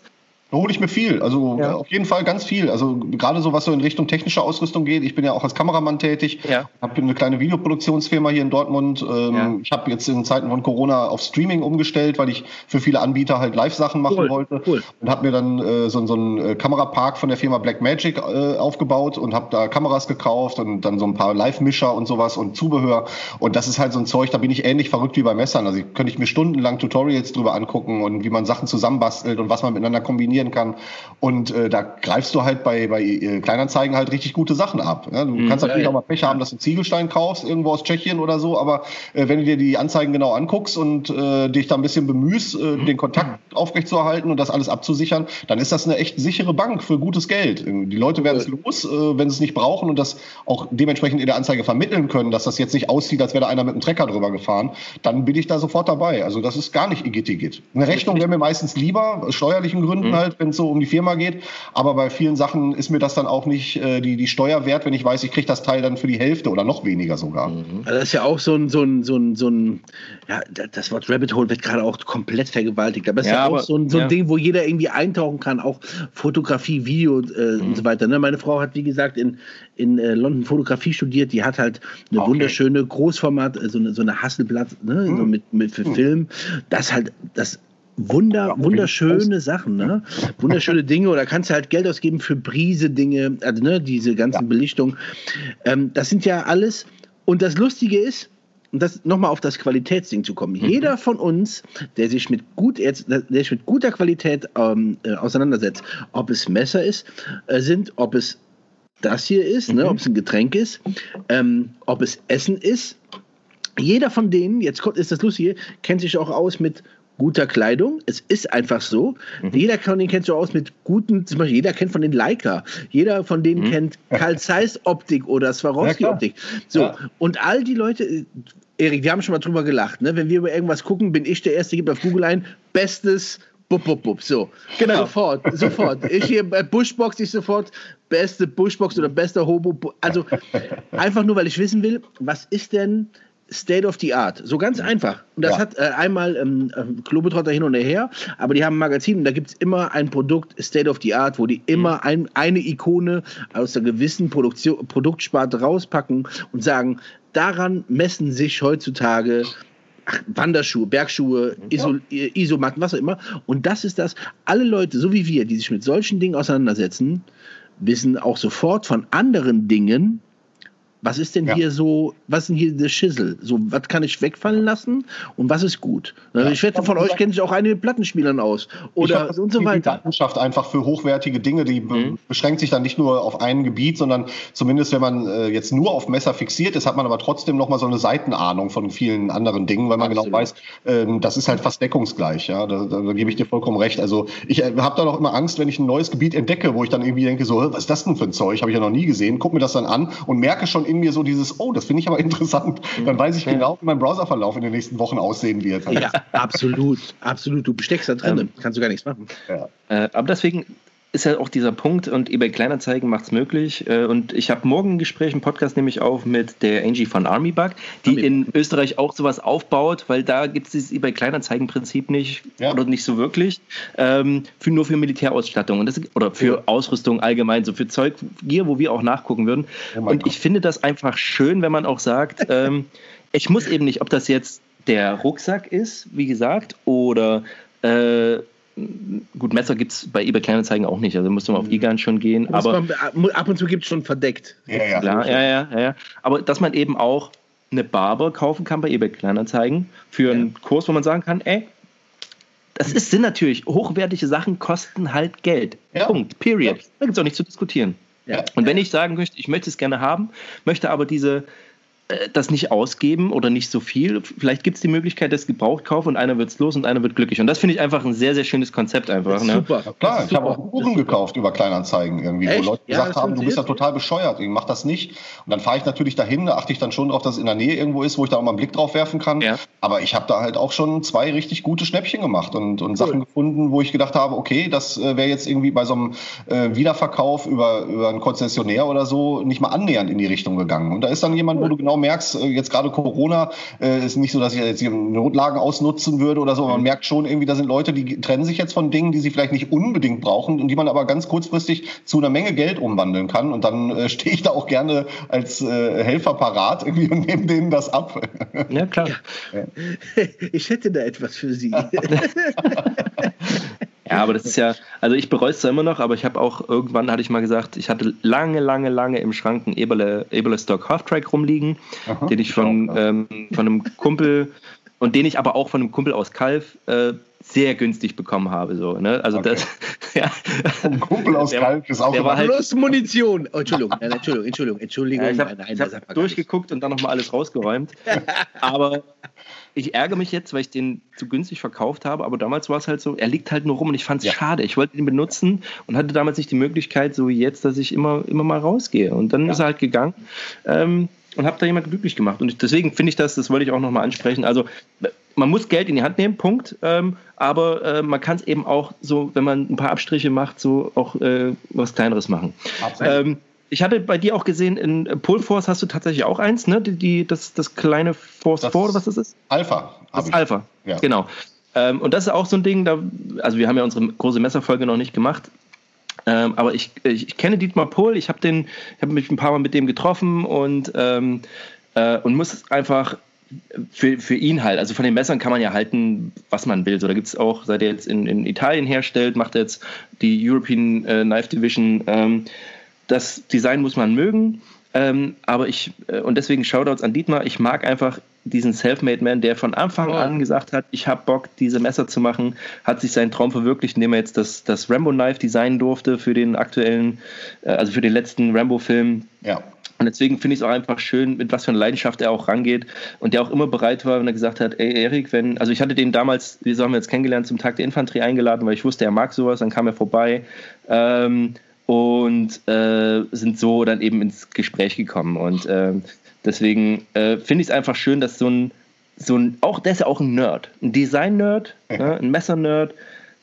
Da hole ich mir viel, also Ja. auf jeden Fall ganz viel. Also gerade so was so in Richtung technische Ausrüstung geht. Ich bin ja auch als Kameramann tätig, Ja. habe eine kleine Videoproduktionsfirma hier in Dortmund. Ähm, Ja. Ich habe jetzt in Zeiten von Corona auf Streaming umgestellt, weil ich für viele Anbieter halt Live-Sachen machen Cool, wollte cool. und habe mir dann äh, so, so einen äh, Kamerapark von der Firma Blackmagic äh, aufgebaut und habe da Kameras gekauft und dann so ein paar Live-Mischer und sowas und Zubehör. Und das ist halt so ein Zeug, da bin ich ähnlich verrückt wie bei Messern. Also ich- könnte ich mir stundenlang Tutorials drüber angucken und wie man Sachen zusammenbastelt und was man miteinander kombinieren kann. Und äh, da greifst du halt bei, bei äh, Kleinanzeigen halt richtig gute Sachen ab. Ja, du kannst natürlich ja, auch mal Pech haben, dass du Ziegelstein kaufst, irgendwo aus Tschechien oder so, aber äh, wenn du dir die Anzeigen genau anguckst und äh, dich da ein bisschen bemühst, äh, den Kontakt aufrechtzuerhalten und das alles abzusichern, dann ist das eine echt sichere Bank für gutes Geld. Die Leute werden es los, äh, wenn sie es nicht brauchen und das auch dementsprechend in der Anzeige vermitteln können, dass das jetzt nicht aussieht, als wäre da einer mit einem Trecker drüber gefahren, dann bin ich da sofort dabei. Also das ist gar nicht igitt Eine Rechnung wäre mir meistens lieber, aus steuerlichen Gründen halt, wenn es so um die Firma geht. Aber bei vielen Sachen ist mir das dann auch nicht äh, die, die Steuer wert, wenn ich weiß, ich kriege das Teil dann für die Hälfte oder noch weniger sogar. Also das ist ja auch so ein, so ein, so ein, so ein ja, das Wort Rabbit Hole wird gerade auch komplett vergewaltigt. Aber es ist Ja, ja, auch aber- so ein, so ein ja. Ding, wo jeder irgendwie eintauchen kann, auch Fotografie, Video äh, und so weiter. Ne? Meine Frau hat, wie gesagt, in, in äh, London Fotografie studiert. Die hat halt eine Okay. wunderschöne Großformat, äh, so eine, so eine Hasselblatt, ne? so mit, mit für Film. Das halt, das Wunder, wunderschöne Sachen, ne? Wunderschöne Dinge oder kannst du halt Geld ausgeben für Brise-Dinge, also ne, diese ganzen Ja. Belichtungen. Ähm, das sind ja alles. Und das Lustige ist, und das nochmal auf das Qualitätsding zu kommen. Jeder von uns, der sich mit gut, der sich mit guter Qualität ähm, äh, auseinandersetzt, ob es Messer ist, äh, sind, ob es das hier ist, ne, ob es ein Getränk ist, ähm, ob es Essen ist. Jeder von denen, jetzt ist das Lustige, kennt sich auch aus mit guter Kleidung. Es ist einfach so. Jeder von denen kennt auch aus mit guten, zum Beispiel jeder kennt von den Leica. Jeder von denen kennt Carl Zeiss Optik oder Swarovski. Optik. So. Ja. Und all die Leute, äh, Erik, wir haben schon mal drüber gelacht, ne? Wenn wir über irgendwas gucken, bin ich der Erste, gibt auf Google ein, bestes Bup, bup, bup. So. Genau. Sofort, sofort. Ich hier bei Bushbox, ich sofort beste Bushbox oder bester Hobo. Also einfach nur, weil ich wissen will, was ist denn State of the Art? So ganz einfach. Und das Ja. hat äh, einmal ähm, ähm, Globetrotter hin und her, aber die haben ein Magazin und da gibt es immer ein Produkt State of the Art, wo die immer ein, eine Ikone aus einer gewissen Produktion, Produktsparte rauspacken und sagen, daran messen sich heutzutage ach, Wanderschuhe, Bergschuhe, Iso, Isomatten, was auch immer. Und das ist das, alle Leute, so wie wir, die sich mit solchen Dingen auseinandersetzen, wissen auch sofort von anderen Dingen, was ist denn Ja. hier so, was ist denn hier der Schissel? So, was kann ich wegfallen lassen und was ist gut? Also Ja. ich wette, von euch kennen sich auch einige Plattenspielern aus. Oder das und so die weiter. Leidenschaft einfach für hochwertige Dinge, die Mhm. beschränkt sich dann nicht nur auf ein Gebiet, sondern zumindest wenn man äh, jetzt nur auf Messer fixiert ist, hat man aber trotzdem noch mal so eine Seitenahnung von vielen anderen Dingen, weil man Absolut. genau weiß, ähm, das ist halt fast deckungsgleich. Ja, da, da, da gebe ich dir vollkommen recht. Also ich äh, habe da noch immer Angst, wenn ich ein neues Gebiet entdecke, wo ich dann irgendwie denke, so, "Hä, was ist das denn für ein Zeug? Habe ich ja noch nie gesehen. Guck mir das dann an und merke schon in mir so dieses, oh, das finde ich aber interessant. Dann weiß ich genau, wie mein Browserverlauf in den nächsten Wochen aussehen wird. Ja, absolut, absolut. Du besteckst da drin, kannst du gar nichts machen. Ja. Äh, aber deswegen ist ja auch dieser Punkt und eBay Kleinanzeigen macht es möglich. Äh, und ich habe morgen ein Gespräch, einen Podcast nehme ich auf mit der Angie von Army Bug, die Army in Österreich auch sowas aufbaut, weil da gibt es dieses eBay Kleinanzeigen-Prinzip nicht Ja. oder nicht so wirklich. Ähm, für, nur für Militärausstattung und das, oder für Ausrüstung allgemein, so für Zeug, Gear, wo wir auch nachgucken würden. Oh und ich finde das einfach schön, wenn man auch sagt, [laughs] ähm, ich muss eben nicht, ob das jetzt der Rucksack ist, wie gesagt, oder äh, gut, Messer gibt es bei eBay Kleinanzeigen auch nicht, also müsste man auf eGan schon gehen, Muss aber man, ab und zu gibt es schon verdeckt. Ja, ja. klar, ja, ja, ja, ja. Aber dass man eben auch eine Barber kaufen kann bei eBay Kleinanzeigen für einen Kurs, wo man sagen kann, ey, das ist, sind natürlich hochwertige Sachen, kosten halt Geld. Ja. Punkt. Period. Ja. Da gibt es auch nicht zu diskutieren. Ja. Und wenn ich sagen möchte, ich möchte es gerne haben, möchte aber diese das nicht ausgeben oder nicht so viel. Vielleicht gibt es die Möglichkeit, dass gebraucht kaufe und einer wird's los und einer wird glücklich. Und das finde ich einfach ein sehr, sehr schönes Konzept einfach. Ne? Super. Ja, klar, ich habe auch Uhren gekauft über Kleinanzeigen irgendwie, Echt? wo Leute Ja, gesagt haben, du bist ja total bescheuert, ich mach das nicht. Und dann fahre ich natürlich dahin, da achte ich dann schon drauf, dass es in der Nähe irgendwo ist, wo ich da auch mal einen Blick drauf werfen kann. Ja. Aber ich habe da halt auch schon zwei richtig gute Schnäppchen gemacht und, und Sachen gefunden, wo ich gedacht habe, okay, das äh, wäre jetzt irgendwie bei so einem äh, Wiederverkauf über, über einen Konzessionär oder so nicht mal annähernd in die Richtung gegangen. Und da ist dann jemand, wo du genau merkst, äh, jetzt gerade Corona, äh, ist nicht so, dass ich jetzt hier Notlagen ausnutzen würde oder so, aber man merkt schon irgendwie, da sind Leute, die trennen sich jetzt von Dingen, die sie vielleicht nicht unbedingt brauchen und die man aber ganz kurzfristig zu einer Menge Geld umwandeln kann. Und dann äh, [laughs] stehe ich da auch gerne als äh, Helfer parat irgendwie und nehme denen das ab. Ja, klar. [laughs] Ich hätte da etwas für Sie. [laughs] Ja, aber das ist ja, also ich bereue es zwar immer noch, aber ich habe auch irgendwann, hatte ich mal gesagt, ich hatte lange, lange, lange im Schrank einen Eberle, Eberle Stock Half-Track rumliegen, Aha. den ich von, ähm, von einem Kumpel und den ich aber auch von einem Kumpel aus Kalf äh, sehr günstig bekommen habe. So, ne? Also Okay. das, [laughs] ja. Ein Kumpel aus Der- Kalk ist auch der war halt- Plus Munition. Oh, Entschuldigung, nein, Entschuldigung, Entschuldigung, Entschuldigung. Ja, ich habe hab durchgeguckt und dann nochmal alles rausgeräumt. [laughs] aber ich ärgere mich jetzt, weil ich den zu günstig verkauft habe. Aber damals war es halt so, er liegt halt nur rum und ich fand es Ja. schade. Ich wollte ihn benutzen und hatte damals nicht die Möglichkeit, so wie jetzt, dass ich immer, immer mal rausgehe. Und dann Ja. ist er halt gegangen. Ähm, und habe da jemand glücklich gemacht. Und deswegen finde ich das, das wollte ich auch nochmal ansprechen. Also man muss Geld in die Hand nehmen, Punkt. Ähm, aber äh, man kann es eben auch so, wenn man ein paar Abstriche macht, so auch äh, was Kleineres machen. Absolut. Ähm, ich hatte bei dir auch gesehen, in Pole Force hast du tatsächlich auch eins, ne? Die, die, das, das kleine Force Das 4 oder was das ist? Alpha. hab Das ich. Alpha. Ja. Genau. Ähm, und das ist auch so ein Ding, da, also wir haben ja unsere große Messerfolge noch nicht gemacht. Ähm, aber ich, ich, ich kenne Dietmar Pohl, ich habe habe mich ein paar Mal mit dem getroffen und, ähm, äh, und muss einfach für, für ihn halt, also von den Messern kann man ja halten, was man will. So, da gibt es auch, seit er jetzt in, in Italien herstellt, macht er jetzt die European äh, Knife Division. Ähm, das Design muss man mögen, ähm, aber ich, äh, und deswegen Shoutouts an Dietmar, ich mag einfach diesen Selfmade Man, der von Anfang Oh. an gesagt hat, ich habe Bock, diese Messer zu machen, hat sich seinen Traum verwirklicht, indem er jetzt das, das Rambo Knife designen durfte für den aktuellen, äh, also für den letzten Rambo-Film. Ja. Und deswegen finde ich es auch einfach schön, mit was für einer Leidenschaft er auch rangeht und der auch immer bereit war, wenn er gesagt hat, ey Erik, wenn, also ich hatte den damals, wie haben wir jetzt kennengelernt, zum Tag der Infanterie eingeladen, weil ich wusste, er mag sowas, dann kam er vorbei ähm, und äh, sind so dann eben ins Gespräch gekommen und ähm, deswegen äh, finde ich es einfach schön, dass so ein, so ein, auch, der ist ja auch ein Nerd, ein Design-Nerd, ne, ein Messer-Nerd,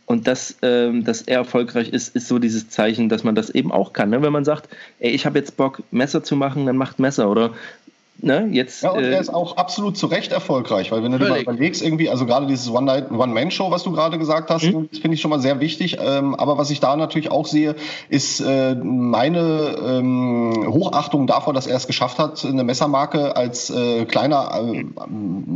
und dass, ähm, dass er erfolgreich ist, ist so dieses Zeichen, dass man das eben auch kann. Ne? Wenn man sagt, ey, ich habe jetzt Bock, Messer zu machen, dann macht Messer. Oder ne, jetzt. Ja, und äh, er ist auch absolut zu Recht erfolgreich, weil wenn du dir mal überlegst, irgendwie, also gerade dieses One-Man-Show, was du gerade gesagt hast, mhm. finde ich schon mal sehr wichtig. Ähm, aber was ich da natürlich auch sehe, ist äh, meine ähm, Hochachtung davor, dass er es geschafft hat, eine Messermarke als äh, kleiner äh,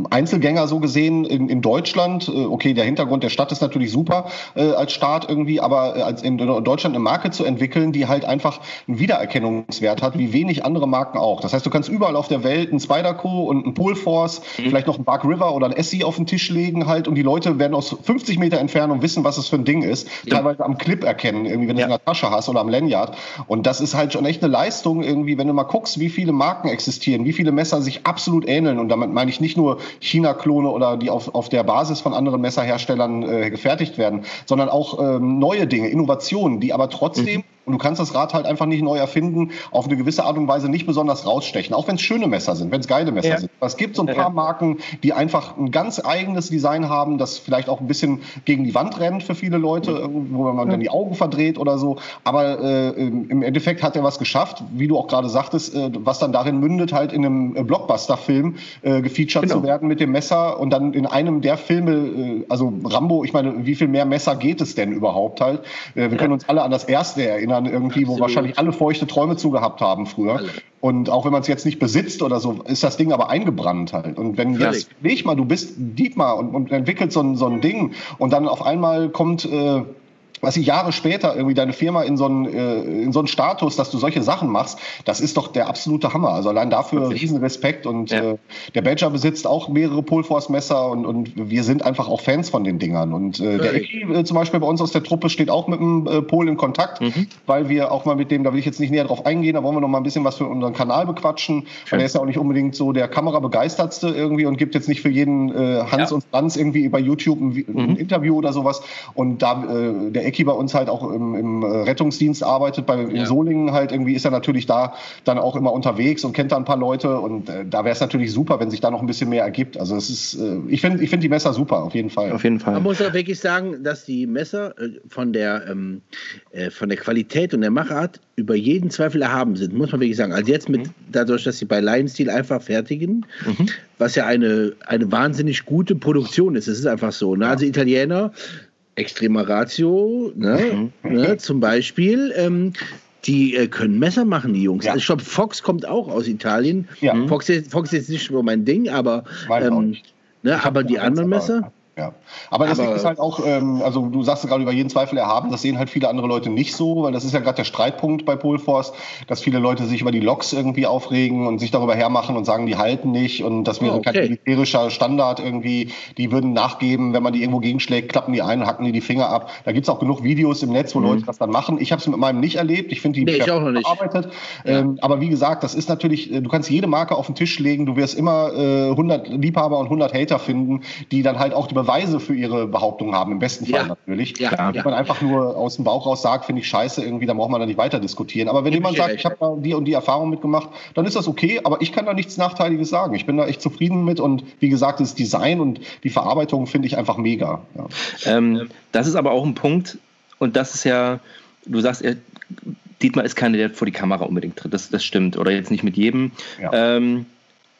Einzelgänger so gesehen in, in Deutschland. Äh, okay, der Hintergrund der Stadt ist natürlich super äh, als Staat irgendwie, aber als in Deutschland eine Marke zu entwickeln, die halt einfach einen Wiedererkennungswert hat, wie wenig andere Marken auch. Das heißt, du kannst überall auf der Welt Welt ein Spider-Co und ein Polforce, mhm. vielleicht noch ein Bark River oder ein Essie auf den Tisch legen halt und die Leute werden aus 50 Meter Entfernung wissen, was es für ein Ding ist. Ja. Teilweise am Clip erkennen, irgendwie, wenn ja. du es in der Tasche hast oder am Lanyard. Und das ist halt schon echt eine Leistung irgendwie, wenn du mal guckst, wie viele Marken existieren, wie viele Messer sich absolut ähneln. Und damit meine ich nicht nur China-Klone oder die auf, auf der Basis von anderen Messerherstellern äh, gefertigt werden, sondern auch ähm, neue Dinge, Innovationen, die aber trotzdem mhm und du kannst das Rad halt einfach nicht neu erfinden, auf eine gewisse Art und Weise nicht besonders rausstechen, auch wenn es schöne Messer sind, wenn es geile Messer ja. sind. Es gibt so ein paar Marken, die einfach ein ganz eigenes Design haben, das vielleicht auch ein bisschen gegen die Wand rennt für viele Leute, wo man dann die Augen verdreht oder so. Aber äh, im Endeffekt hat er was geschafft, wie du auch gerade sagtest, äh, was dann darin mündet, halt in einem äh, Blockbuster-Film äh, gefeatured genau. zu werden mit dem Messer und dann in einem der Filme, äh, also Rambo, ich meine, wie viel mehr Messer geht es denn überhaupt halt? Äh, wir können uns alle an das erste erinnern erinnern, irgendwie, Absolut. wo wahrscheinlich alle feuchte Träume zugehabt haben früher. Alle. Und auch wenn man es jetzt nicht besitzt oder so, ist das Ding aber eingebrannt halt. Und wenn jetzt nicht mal, du bist Dietmar und, und entwickelst so ein, so ein Ding und dann auf einmal kommt äh, was ich Jahre später irgendwie deine Firma in so einen, äh, in so einen Status, dass du solche Sachen machst, das ist doch der absolute Hammer. Also allein dafür riesen Respekt und ja. äh, der Badger besitzt auch mehrere Polforce Messer und, und wir sind einfach auch Fans von den Dingern. Und äh, der Eki äh, zum Beispiel bei uns aus der Truppe steht auch mit dem äh, Pol in Kontakt, mhm. weil wir auch mal mit dem, da will ich jetzt nicht näher drauf eingehen, da wollen wir noch mal ein bisschen was für unseren Kanal bequatschen. Weil er ist ja auch nicht unbedingt so der Kamerabegeistertste irgendwie und gibt jetzt nicht für jeden äh, Hans ja. und Franz irgendwie bei YouTube ein, ein mhm. Interview oder sowas. Und da äh, der Ecki bei uns halt auch im, im Rettungsdienst arbeitet, bei ja. Solingen halt irgendwie ist er natürlich da dann auch immer unterwegs und kennt da ein paar Leute und äh, da wäre es natürlich super, wenn sich da noch ein bisschen mehr ergibt. Also es ist, äh, ich finde ich finde die Messer super, auf jeden Fall. Auf jeden Fall. Man muss auch wirklich sagen, dass die Messer äh, von der, ähm, äh, von der Qualität und der Machart über jeden Zweifel erhaben sind, muss man wirklich sagen. Also jetzt mit, mhm. dadurch, dass sie bei Lion Steel einfach fertigen, mhm. was ja eine, eine wahnsinnig gute Produktion ist. Es ist einfach so. Ne? Also Italiener Extrema Ratio, ne, mhm. ne, zum Beispiel. Ähm, die äh, können Messer machen, die Jungs. Ja. Also ich glaube, Fox kommt auch aus Italien. Ja. Fox, Fox ist nicht so mein Ding, aber, ähm, ne, aber die anderen Messer. Ja, aber das aber, ist halt auch, ähm, also du sagst gerade über jeden Zweifel erhaben, das sehen halt viele andere Leute nicht so, weil das ist ja gerade der Streitpunkt bei Polforce, dass viele Leute sich über die Loks irgendwie aufregen und sich darüber hermachen und sagen, die halten nicht und das wäre oh, okay. kein militärischer Standard irgendwie, die würden nachgeben, wenn man die irgendwo gegenschlägt, klappen die ein und hacken die die Finger ab. Da gibt's auch genug Videos im Netz, wo mhm. Leute das dann machen. Ich habe es mit meinem nicht erlebt, ich finde die nee, ich auch noch nicht. Arbeitet. Ja. Ähm, aber wie gesagt, das ist natürlich, äh, du kannst jede Marke auf den Tisch legen, du wirst immer äh, 100 Liebhaber und 100 Hater finden, die dann halt auch die Beweise für ihre Behauptungen haben, im besten Fall ja. natürlich. Ja, Klar, Wenn man einfach nur aus dem Bauch raus sagt, finde ich scheiße, irgendwie, dann braucht man da nicht weiter diskutieren. Aber wenn jemand sagt, ich habe da die und die Erfahrung mitgemacht, dann ist das okay, aber ich kann da nichts Nachteiliges sagen. Ich bin da echt zufrieden mit und wie gesagt, das Design und die Verarbeitung finde ich einfach mega. Ja. Ähm, das ist aber auch ein Punkt, und das ist ja, du sagst, er, Dietmar ist keiner, der vor die Kamera unbedingt tritt. Das, das stimmt. Oder jetzt nicht mit jedem. Ja. Ähm,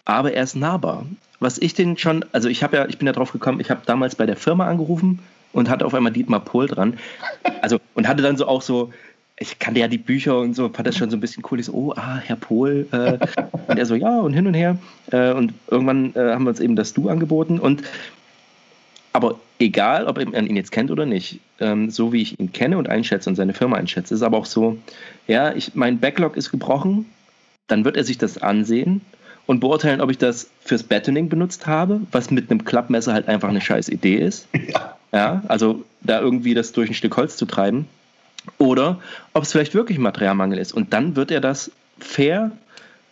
aber er ist nahbar was ich den schon, also ich habe ja, ich bin ja drauf gekommen, ich habe damals bei der Firma angerufen und hatte auf einmal Dietmar Pohl dran. Also und hatte dann so auch so, ich kannte ja die Bücher und so, fand das schon so ein bisschen cool. Ich so, oh, ah, Herr Pohl. Äh, und er so, ja, und hin und her. Äh, und irgendwann äh, haben wir uns eben das Du angeboten. Und aber egal, ob man ihn jetzt kennt oder nicht, ähm, so wie ich ihn kenne und einschätze und seine Firma einschätze, ist aber auch so, ja, ich, mein Backlog ist gebrochen, dann wird er sich das ansehen und beurteilen, ob ich das fürs Battening benutzt habe, was mit einem Klappmesser halt einfach eine scheiß Idee ist. [laughs] Ja. ja. Also da irgendwie das durch ein Stück Holz zu treiben. Oder ob es vielleicht wirklich Materialmangel ist. Und dann wird er das fair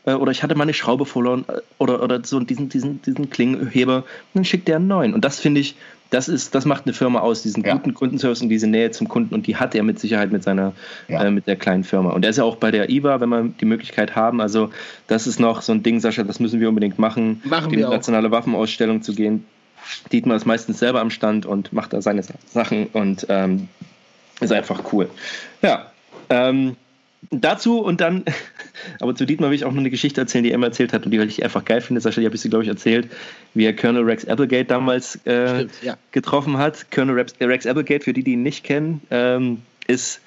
oder ich hatte mal eine Schraube verloren äh, oder, oder so diesen, diesen, diesen Klingenheber, dann schickt er einen neuen. Und das finde ich, das ist, das macht eine Firma aus, diesen ja. guten Kundenservice und diese Nähe zum Kunden und die hat er mit Sicherheit mit seiner, ja. äh, mit der kleinen Firma. Und er ist ja auch bei der IWA, wenn wir die Möglichkeit haben. Also das ist noch so ein Ding, Sascha, das müssen wir unbedingt machen, machen die nationale Waffenausstellung zu gehen. Dietmar ist meistens selber am Stand und macht da seine Sachen und ähm, ist einfach cool. Ja, ähm, dazu und dann, [laughs] aber zu Dietmar will ich auch noch eine Geschichte erzählen, die Emma erzählt hat und die ich einfach geil finde. Sascha, die habe ich sie, glaube ich, erzählt, wie er Colonel Rex Applegate damals äh, Stimmt, ja. getroffen hat. Colonel Rex, Rex, Applegate, für die, die ihn nicht kennen, ähm, ist,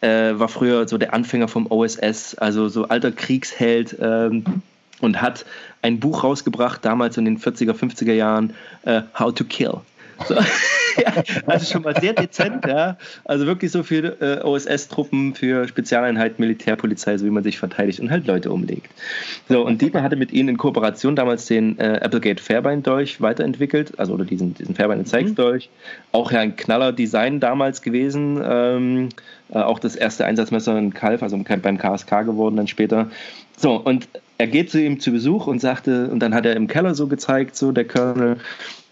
äh, war früher so der Anfänger vom OSS, also so alter Kriegsheld ähm, und hat ein Buch rausgebracht, damals in den 40er, 50er Jahren, äh, How to Kill. So. [laughs] ja, also schon mal sehr dezent, ja. Also wirklich so für äh, OSS-Truppen, für Spezialeinheiten, Militärpolizei, so wie man sich verteidigt und halt Leute umlegt. So, und Dietmar hatte mit ihnen in Kooperation damals den äh, Applegate Fairbairn-Dolch weiterentwickelt, also oder diesen, diesen Fairbairn Zeigsdolch. Mhm. Auch ja ein knaller Design damals gewesen. Ähm, äh, auch das erste Einsatzmesser in Kalf, also beim KSK geworden dann später. So, und er geht zu ihm zu Besuch und sagte, und dann hat er im Keller so gezeigt, so der Colonel,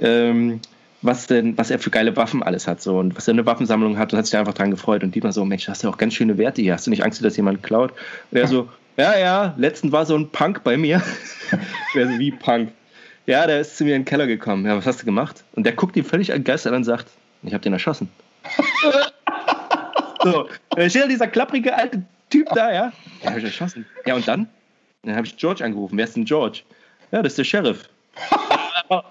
ähm, was denn, was er für geile Waffen alles hat so und was er eine Waffensammlung hat und hat sich einfach dran gefreut und Dietmar so, Mensch, hast du auch ganz schöne Werte hier, hast du nicht Angst, dass jemand klaut? Und er so, [laughs] ja, ja, letztens war so ein Punk bei mir. [laughs] so, wie Punk? Ja, der ist zu mir in den Keller gekommen. Ja, was hast du gemacht? Und der guckt ihn völlig entgeistert an und sagt, ich hab den erschossen. [laughs] so, dann steht da dieser klapprige alte Typ da, ja. Den hab ich erschossen. Ja, und dann? Dann habe ich George angerufen. Wer ist denn George? Ja, das ist der Sheriff aber,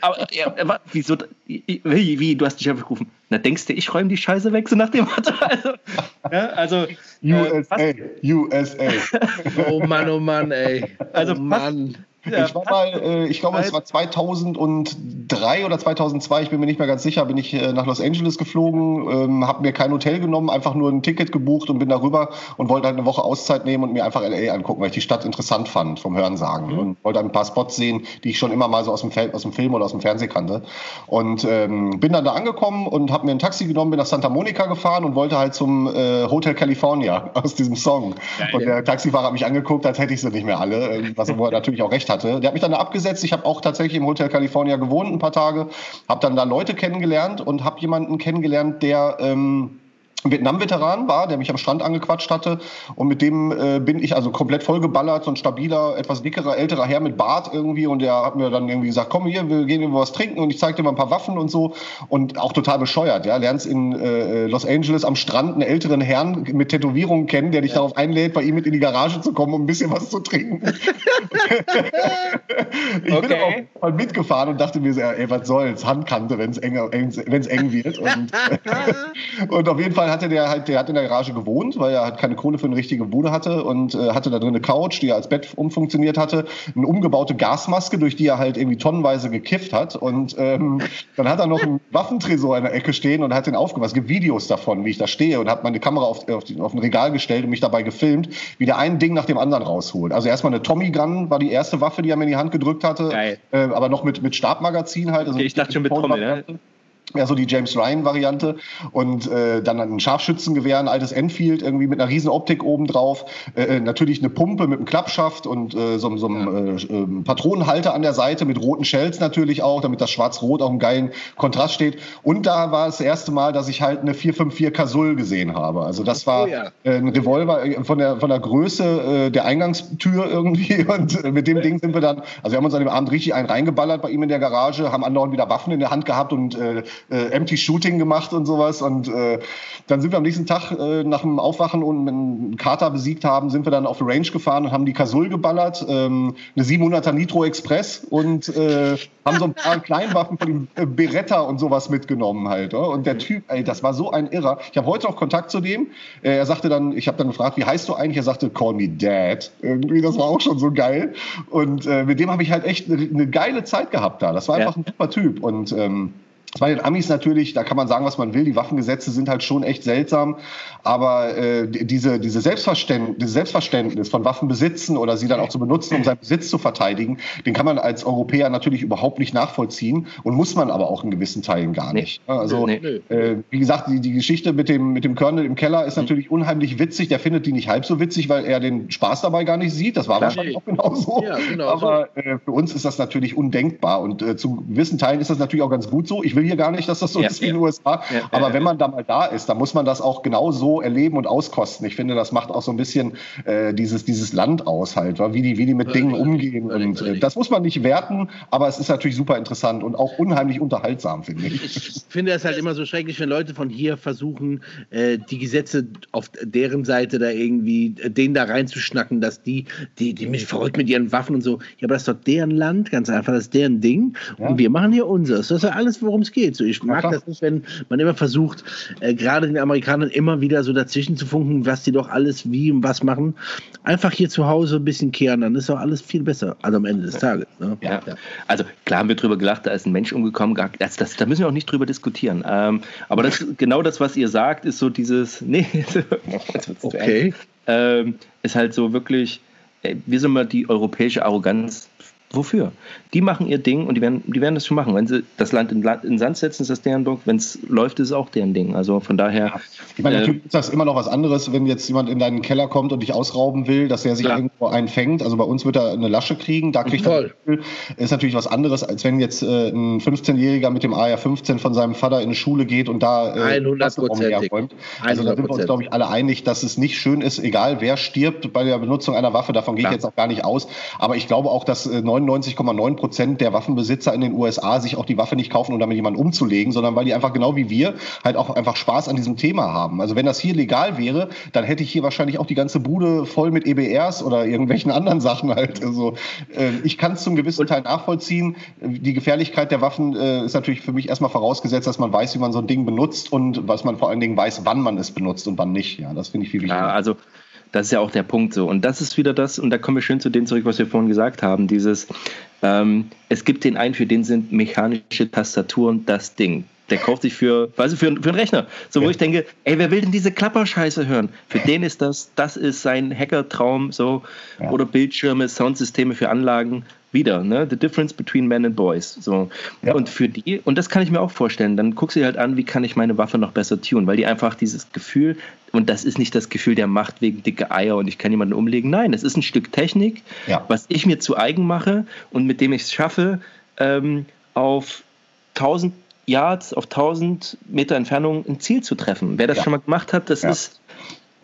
aber ja, wieso, wie, wie, du hast dich einfach gerufen. Na, denkst du, ich räume die Scheiße weg, so nach dem Motto? [laughs] Also, ja, also USA, äh, USA. oh Mann, oh Mann, ey. Also, oh Mann. Ja, ich war mal, äh, ich glaube, es war 2003 oder 2002, ich bin mir nicht mehr ganz sicher, bin ich äh, nach Los Angeles geflogen, ähm, habe mir kein Hotel genommen, einfach nur ein Ticket gebucht und bin darüber und wollte halt eine Woche Auszeit nehmen und mir einfach LA angucken, weil ich die Stadt interessant fand vom Hörensagen mhm. und wollte ein paar Spots sehen, die ich schon immer mal so aus dem, aus dem Film oder aus dem Fernsehen kannte. Und ähm, bin dann da angekommen und habe mir ein Taxi genommen, bin nach Santa Monica gefahren und wollte halt zum äh, Hotel California [laughs] aus diesem Song. Geil, und der Taxifahrer hat mich angeguckt, als hätte ich sie nicht mehr alle, äh, was er [laughs] natürlich auch recht hat hatte. Der hat mich dann abgesetzt. Ich habe auch tatsächlich im Hotel California gewohnt ein paar Tage, habe dann da Leute kennengelernt und habe jemanden kennengelernt, der ähm, Vietnam-Veteran war, der mich am Strand angequatscht hatte. Und mit dem äh, bin ich also komplett vollgeballert, so ein stabiler, etwas dickerer, älterer Herr mit Bart irgendwie. Und der hat mir dann irgendwie gesagt, komm hier, wir gehen irgendwo was trinken. Und ich zeig dir mal ein paar Waffen und so. Und auch total bescheuert, ja. Lernst in äh, Los Angeles am Strand einen älteren Herrn mit Tätowierungen kennen, der dich ja. darauf einlädt, bei ihm mit in die Garage zu kommen, um ein bisschen was zu trinken. [laughs] ich okay. bin aber auch mal mitgefahren und dachte mir so, ey, was soll's, Handkante, wenn es eng, eng wird. Und, [laughs] [laughs] und auf jeden Fall hatte der halt, der hat in der Garage gewohnt, weil er halt keine Kohle für eine richtige Bude hatte und äh, hatte da drin eine Couch, die er als Bett umfunktioniert hatte, eine umgebaute Gasmaske, durch die er halt irgendwie tonnenweise gekifft hat und ähm, dann hat er noch einen [laughs] Waffentresor in der Ecke stehen und hat den aufgemacht. Es gibt Videos davon, wie ich da stehe und habe meine Kamera auf, auf, auf ein Regal gestellt und mich dabei gefilmt, wie der ein Ding nach dem anderen rausholt. Also erstmal eine Tommy Gun war die erste Waffe, die er mir in die Hand gedrückt hatte, äh, aber noch mit, mit Stabmagazin halt. Also okay, ich dachte schon mit Trommel, ne? Ja, so die James Ryan-Variante. Und äh, dann ein Scharfschützengewehr, ein altes Enfield, irgendwie mit einer riesen Optik obendrauf. Äh, äh, natürlich eine Pumpe mit einem Klappschaft und äh, so, so einem äh, äh, Patronenhalter an der Seite mit roten Shells natürlich auch, damit das Schwarz-Rot auch einen geilen Kontrast steht. Und da war es das erste Mal, dass ich halt eine 454 Kasul gesehen habe. Also das war oh, ja. äh, ein Revolver äh, von der, von der Größe äh, der Eingangstür irgendwie. [laughs] Und äh, mit dem Ding sind wir dann, also wir haben uns an dem Abend richtig einen reingeballert bei ihm in der Garage, haben andauernd wieder Waffen in der Hand gehabt und äh, äh, Empty Shooting gemacht und sowas. Und äh, dann sind wir am nächsten Tag äh, nach dem Aufwachen und einen Kater besiegt haben, sind wir dann auf die Range gefahren und haben die Kasul geballert, ähm, eine 700er Nitro Express und äh, haben so ein paar Kleinwaffen von dem äh, Beretta und sowas mitgenommen halt. Oder? Und der Typ, ey, das war so ein Irrer. Ich habe heute noch Kontakt zu dem. Äh, er sagte dann, ich habe dann gefragt, wie heißt du eigentlich? Er sagte, call me Dad. Irgendwie, das war auch schon so geil. Und äh, mit dem habe ich halt echt eine, eine geile Zeit gehabt da. Das war einfach ja. ein super Typ. Und ähm, bei den Amis natürlich, da kann man sagen, was man will. Die Waffengesetze sind halt schon echt seltsam. Aber äh, diese, diese Selbstverständnis, dieses Selbstverständnis von Waffen besitzen oder sie dann auch zu benutzen, um seinen Besitz zu verteidigen, den kann man als Europäer natürlich überhaupt nicht nachvollziehen und muss man aber auch in gewissen Teilen gar nicht. Nee. Also, nee. äh, wie gesagt, die, die Geschichte mit dem, mit dem Colonel im Keller ist mhm. natürlich unheimlich witzig. Der findet die nicht halb so witzig, weil er den Spaß dabei gar nicht sieht. Das war Klar. wahrscheinlich auch genauso. Ja, genau aber äh, für uns ist das natürlich undenkbar und äh, zu gewissen Teilen ist das natürlich auch ganz gut so. Ich will hier gar nicht, dass das so ja, ist wie in den USA. Aber wenn man da mal da ist, dann muss man das auch genau so erleben und auskosten. Ich finde, das macht auch so ein bisschen äh, dieses, dieses Land aus halt, wie die, wie die mit Dingen umgehen. Und äh, das muss man nicht werten, aber es ist natürlich super interessant und auch unheimlich unterhaltsam, finde ich. Ich finde es halt immer so schrecklich, wenn Leute von hier versuchen, äh, die Gesetze auf deren Seite da irgendwie, äh, denen da reinzuschnacken, dass die, die, die mich verrückt mit ihren Waffen und so. Ja, aber das ist doch deren Land, ganz einfach, das ist deren Ding. Ja. Und wir machen hier unseres. Das ist ja alles, worum es geht. So, ich mag ja, das nicht, wenn man immer versucht, äh, gerade den Amerikanern immer wieder so dazwischen zu funken, was die doch alles wie und was machen. Einfach hier zu Hause ein bisschen kehren, dann ist doch alles viel besser. Also am Ende des Tages. Ne? Ja. ja. Also klar haben wir drüber gelacht, da ist ein Mensch umgekommen. Das, das, da müssen wir auch nicht drüber diskutieren. Ähm, aber das, genau das, was ihr sagt, ist so dieses, [laughs] nee, okay. Ähm, ist halt so wirklich, wie soll man die europäische Arroganz wofür? Die machen ihr Ding und die werden, die werden das schon machen. Wenn sie das Land in, in Sand setzen, ist das deren Bock. Wenn es läuft, ist es auch deren Ding. Also von daher. Ja. Ich meine, natürlich äh, ist das immer noch was anderes, wenn jetzt jemand in deinen Keller kommt und dich ausrauben will, dass er sich klar. irgendwo einfängt. Also bei uns wird er eine Lasche kriegen. Da kriegt Voll. er ist natürlich was anderes, als wenn jetzt äh, ein 15-Jähriger mit dem AR-15 von seinem Vater in eine Schule geht und da äh, 100 Also da sind wir uns, glaube ich, alle einig, dass es nicht schön ist, egal wer stirbt bei der Benutzung einer Waffe. Davon gehe ich jetzt auch gar nicht aus. Aber ich glaube auch, dass äh, 99,9 Prozent der Waffenbesitzer in den USA sich auch die Waffe nicht kaufen, um damit jemanden umzulegen, sondern weil die einfach genau wie wir halt auch einfach Spaß an diesem Thema haben. Also wenn das hier legal wäre, dann hätte ich hier wahrscheinlich auch die ganze Bude voll mit EBRs oder irgendwelchen anderen Sachen halt. Also äh, ich kann es zum gewissen Teil nachvollziehen. Die Gefährlichkeit der Waffen äh, ist natürlich für mich erstmal vorausgesetzt, dass man weiß, wie man so ein Ding benutzt und was man vor allen Dingen weiß, wann man es benutzt und wann nicht. Ja, das finde ich viel wichtiger. Ja, also das ist ja auch der Punkt so. Und das ist wieder das, und da kommen wir schön zu dem zurück, was wir vorhin gesagt haben, dieses, ähm, es gibt den einen, für den sind mechanische Tastaturen das Ding. Der kauft sich für, weißt du, für, für einen Rechner. So, wo ja. ich denke, ey, wer will denn diese Klapperscheiße hören? Für den ist das, das ist sein Hackertraum, so, ja. oder Bildschirme, Soundsysteme für Anlagen wieder, ne? The difference between men and boys. So. Ja. Und für die, und das kann ich mir auch vorstellen, dann guckst du dir halt an, wie kann ich meine Waffe noch besser tun, weil die einfach dieses Gefühl, und das ist nicht das Gefühl der Macht wegen dicke Eier und ich kann jemanden umlegen. Nein, es ist ein Stück Technik, was ich mir zu eigen mache und mit dem ich es schaffe, ähm, auf 1000 Yards, auf 1000 Meter Entfernung ein Ziel zu treffen. Wer das ja. schon mal gemacht hat, das ist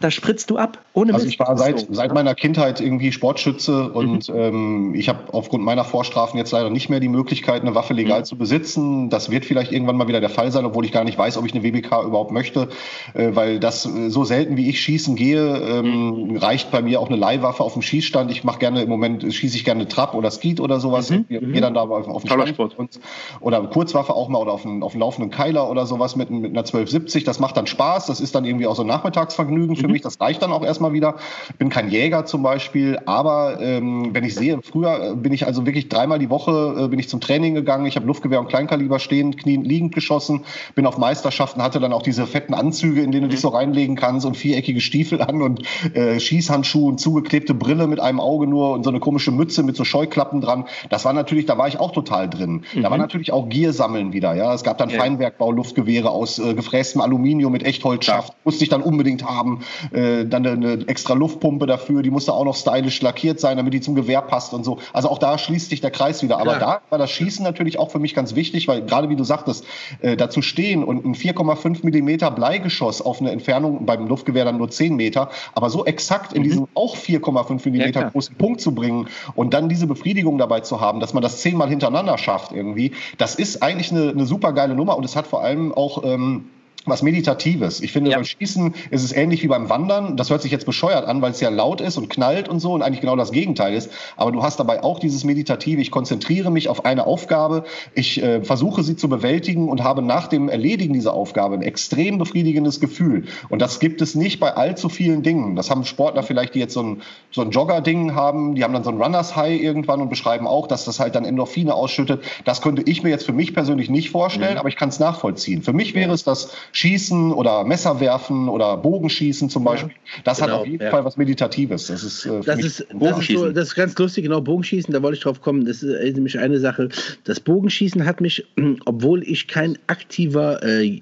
da spritzt du ab. Ohne also ich war seit, seit meiner Kindheit irgendwie Sportschütze mhm. und ähm, ich habe aufgrund meiner Vorstrafen jetzt leider nicht mehr die Möglichkeit, eine Waffe legal mhm. zu besitzen. Das wird vielleicht irgendwann mal wieder der Fall sein, obwohl ich gar nicht weiß, ob ich eine WBK überhaupt möchte, äh, weil das äh, so selten wie ich schießen gehe, ähm, mhm. reicht bei mir auch eine Leihwaffe auf dem Schießstand. Ich mache gerne im Moment schieße ich gerne Trap oder Skeet oder sowas. Mhm. Ich gehe dann da auf, auf den und, oder Kurzwaffe auch mal oder auf einen, auf einen laufenden Keiler oder sowas mit, mit einer 1270. Das macht dann Spaß. Das ist dann irgendwie auch so ein Nachmittagsvergnügen für mich mich. Das reicht dann auch erstmal wieder. Ich bin kein Jäger zum Beispiel, aber ähm, wenn ich sehe, früher äh, bin ich also wirklich dreimal die Woche äh, bin ich zum Training gegangen. Ich habe Luftgewehr und Kleinkaliber stehend, knien, liegend geschossen, bin auf Meisterschaften, hatte dann auch diese fetten Anzüge, in denen du dich so reinlegen kannst und viereckige Stiefel an und äh, Schießhandschuhe und zugeklebte Brille mit einem Auge nur und so eine komische Mütze mit so Scheuklappen dran. Das war natürlich, da war ich auch total drin. Mhm. Da war mhm. natürlich auch Gier sammeln wieder. Ja, es gab dann ja. Feinwerkbau Luftgewehre aus äh, gefrästem Aluminium mit Echtholzschaft. Ja. Musste ich dann unbedingt haben äh, dann eine, extra Luftpumpe dafür, die musste auch noch stylisch lackiert sein, damit die zum Gewehr passt und so. Also auch da schließt sich der Kreis wieder. Aber ja. da war das Schießen natürlich auch für mich ganz wichtig, weil gerade wie du sagtest, äh, dazu stehen und ein 4,5 Millimeter Bleigeschoss auf eine Entfernung, beim Luftgewehr dann nur 10 Meter, aber so exakt in mhm. diesen auch 4,5 Millimeter ja, großen Punkt zu bringen und dann diese Befriedigung dabei zu haben, dass man das zehnmal hintereinander schafft irgendwie, das ist eigentlich eine, eine super geile Nummer und es hat vor allem auch ähm, was Meditatives. Ich finde, ja. beim Schießen ist es ähnlich wie beim Wandern. Das hört sich jetzt bescheuert an, weil es ja laut ist und knallt und so und eigentlich genau das Gegenteil ist. Aber du hast dabei auch dieses Meditative. Ich konzentriere mich auf eine Aufgabe. Ich äh, versuche sie zu bewältigen und habe nach dem Erledigen dieser Aufgabe ein extrem befriedigendes Gefühl. Und das gibt es nicht bei allzu vielen Dingen. Das haben Sportler vielleicht, die jetzt so ein, so ein Jogger-Ding haben. Die haben dann so ein Runners High irgendwann und beschreiben auch, dass das halt dann Endorphine ausschüttet. Das könnte ich mir jetzt für mich persönlich nicht vorstellen, mhm. aber ich kann es nachvollziehen. Für mich wäre es das Schießen oder Messer werfen oder Bogenschießen zum Beispiel. Das genau, hat auf jeden. Fall was Meditatives. Das ist, äh, Das ist, das, ist so, das ist ganz lustig, genau, Bogenschießen, da wollte ich drauf kommen. Das ist äh, nämlich eine Sache. Das Bogenschießen hat mich, [clears throat] obwohl ich kein aktiver äh,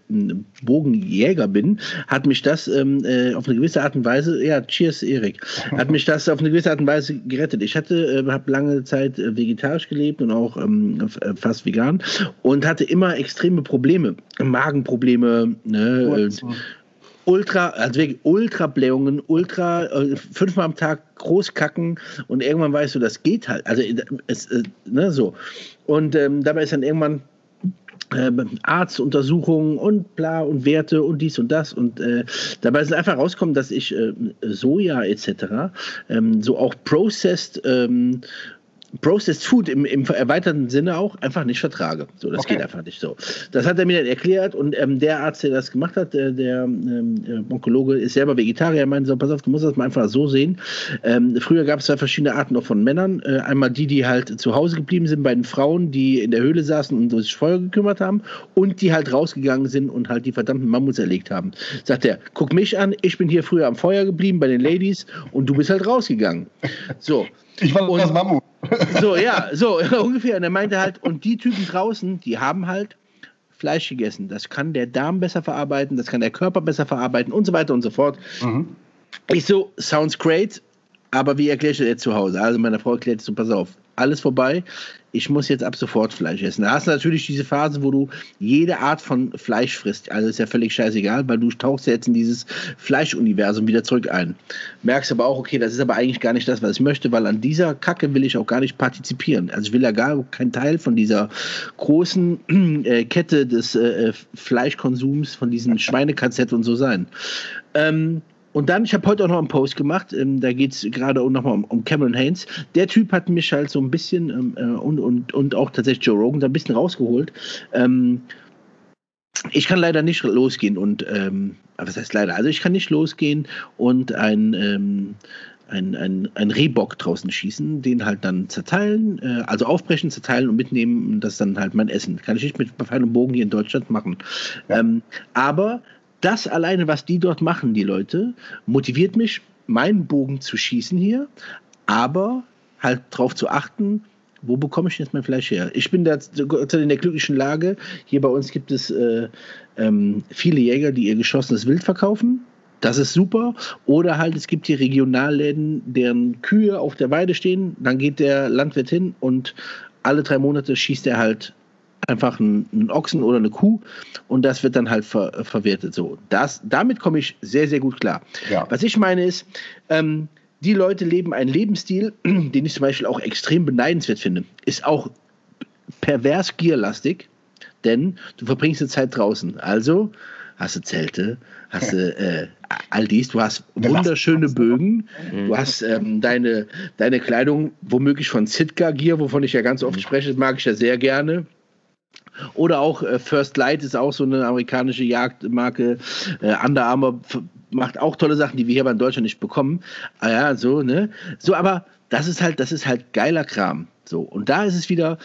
Bogenjäger bin, hat mich das ähm, äh, auf eine gewisse Art und Weise, ja, cheers, Erik, hat mich das auf eine gewisse Art und Weise gerettet. Ich hatte, äh, habe lange Zeit äh, vegetarisch gelebt und auch ähm, äh, fast vegan und hatte immer extreme Probleme, Magenprobleme, ne, äh, Ultra, also wirklich Ultra-Blähungen, Ultra, äh, fünfmal am Tag groß kacken und irgendwann weißt du, das geht halt. Also äh, es, äh, ne, so. Und ähm, dabei ist dann irgendwann ähm, Arztuntersuchungen und bla und Werte und dies und das und äh, dabei ist einfach rausgekommen, dass ich äh, Soja etc. Ähm, so auch processed ähm, Processed Food im, im erweiterten Sinne auch einfach nicht vertrage. So, das Okay. geht einfach nicht so. Das hat er mir dann erklärt und ähm, der Arzt, der das gemacht hat, der, der ähm, äh, Onkologe, ist selber Vegetarier. Er meinte so, pass auf, du musst das mal einfach so sehen. Ähm, früher gab es zwei verschiedene Arten auch von Männern. Äh, einmal die, die halt zu Hause geblieben sind bei den Frauen, die in der Höhle saßen und sich Feuer gekümmert haben und die halt rausgegangen sind und halt die verdammten Mammuts erlegt haben. Sagt er, guck mich an, ich bin hier früher am Feuer geblieben bei den Ladies und du bist halt rausgegangen. So. Ich war das Mammut. So, ja, so [laughs] ungefähr. Und er meinte halt, und die Typen draußen, die haben halt Fleisch gegessen. Das kann der Darm besser verarbeiten, das kann der Körper besser verarbeiten und so weiter und so fort. Mhm. Ich so, sounds great, aber wie erkläre ich das jetzt zu Hause? Also meine Frau erklärt so, pass auf, alles vorbei. Ich muss jetzt ab sofort Fleisch essen. Da hast du natürlich diese Phase, wo du jede Art von Fleisch frisst. Also ist ja völlig scheißegal, weil du tauchst jetzt in dieses Fleischuniversum wieder zurück ein. Merkst aber auch, okay, das ist aber eigentlich gar nicht das, was ich möchte, weil an dieser Kacke will ich auch gar nicht partizipieren. Also ich will ja gar kein Teil von dieser großen [clears throat] äh, Kette des äh, Fleischkonsums, von diesen Schweinekazett und so sein. Ähm, und dann, ich habe heute auch noch einen Post gemacht, ähm, da geht es gerade auch nochmal um, um Cameron Haynes. Der Typ hat mich halt so ein bisschen ähm, äh, und, und, und auch tatsächlich Joe Rogan da ein bisschen rausgeholt. Ähm, ich kann leider nicht losgehen und, ähm, was heißt leider? Also ich kann nicht losgehen und ein, ähm, ein, ein, ein Rehbock draußen schießen, den halt dann zerteilen, äh, also aufbrechen, zerteilen und mitnehmen und das ist dann halt mein Essen. Kann ich nicht mit Pfeil und Bogen hier in Deutschland machen. Ähm, aber das alleine, was die dort machen, die Leute, motiviert mich, meinen Bogen zu schießen hier, aber halt darauf zu achten, wo bekomme ich jetzt mein Fleisch her? Ich bin da in der glücklichen Lage. Hier bei uns gibt es äh, ähm, viele Jäger, die ihr geschossenes Wild verkaufen. Das ist super. Oder halt, es gibt hier Regionalläden, deren Kühe auf der Weide stehen. Dann geht der Landwirt hin und alle drei Monate schießt er halt einfach einen, einen Ochsen oder eine Kuh und das wird dann halt ver, verwertet. So, das, damit komme ich sehr, sehr gut klar. Ja. Was ich meine ist, ähm, die Leute leben einen Lebensstil, [clears throat] den ich zum Beispiel auch extrem beneidenswert finde. Ist auch pervers gierlastig, denn du verbringst die Zeit draußen. Also hast du Zelte, hast du äh, all dies, du hast wunderschöne Bögen, du hast ähm, deine, deine Kleidung womöglich von Sitka Gear, wovon ich ja ganz oft spreche, das mag ich ja sehr gerne. Oder auch äh, First Light ist auch so eine amerikanische Jagdmarke. Äh, Under Armour macht auch tolle Sachen, die wir hier bei Deutschland nicht bekommen. Ah ja, so, ne? So, aber das ist halt, das ist halt geiler Kram. So, und da ist es wieder,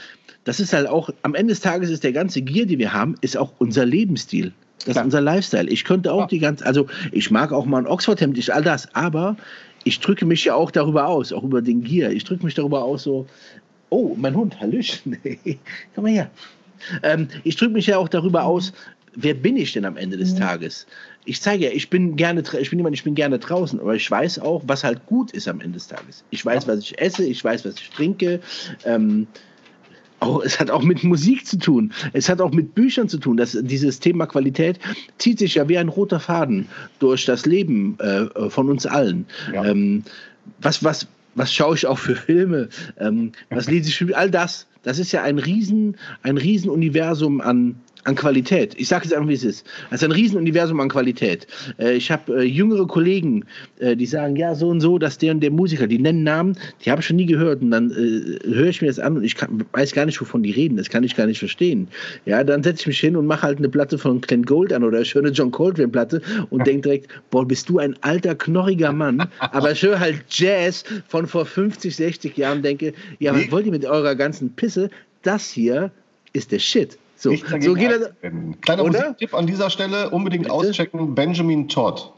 das ist halt auch, am Ende des Tages ist der ganze Gier, die wir haben, ist auch unser Lebensstil. Das ist Klar. unser Lifestyle. Ich könnte auch die ganze, also ich mag auch mal ein Oxford-Hemd, ich all das, aber ich drücke mich ja auch darüber aus, auch über den Gier. Ich drücke mich darüber aus, so, oh, mein Hund, Hallöchen, [laughs] komm mal her. Ähm, ich drücke mich ja auch darüber aus, wer bin ich denn am Ende des Tages? Ich zeige ja, ich bin gerne, ich bin jemand, ich bin gerne draußen, aber ich weiß auch, was halt gut ist am Ende des Tages. Ich weiß, was ich esse, ich weiß, was ich trinke. Ähm, auch, es hat auch mit Musik zu tun. Es hat auch mit Büchern zu tun. Das, dieses Thema Qualität zieht sich ja wie ein roter Faden durch das Leben äh, von uns allen. Ja. Ähm, was, was, was schaue ich auch für Filme? Ähm, was lese ich für all das? Das ist ja ein riesen, ein Riesenuniversum an, an Qualität. Ich sage es einfach, wie es ist. Das ist ein Riesenuniversum an Qualität. Äh, ich habe äh, jüngere Kollegen, äh, die sagen, ja, so und so, dass der und der Musiker, die nennen Namen, die habe ich schon nie gehört. Und dann äh, höre ich mir das an und ich kann, weiß gar nicht, wovon die reden. Das kann ich gar nicht verstehen. Ja, dann setze ich mich hin und mache halt eine Platte von Clint Gold an oder eine John Coltrane-Platte und denke direkt, boah, bist du ein alter, knorriger Mann. Aber ich höre halt Jazz von vor 50, 60 Jahren und denke, ja, was wollt ihr mit eurer ganzen Pisse? Das hier ist der Shit. So, so geht das. einzuwenden. Kleiner Oder? Musiktipp an dieser Stelle, unbedingt Bitte? auschecken, Benjamin Todd.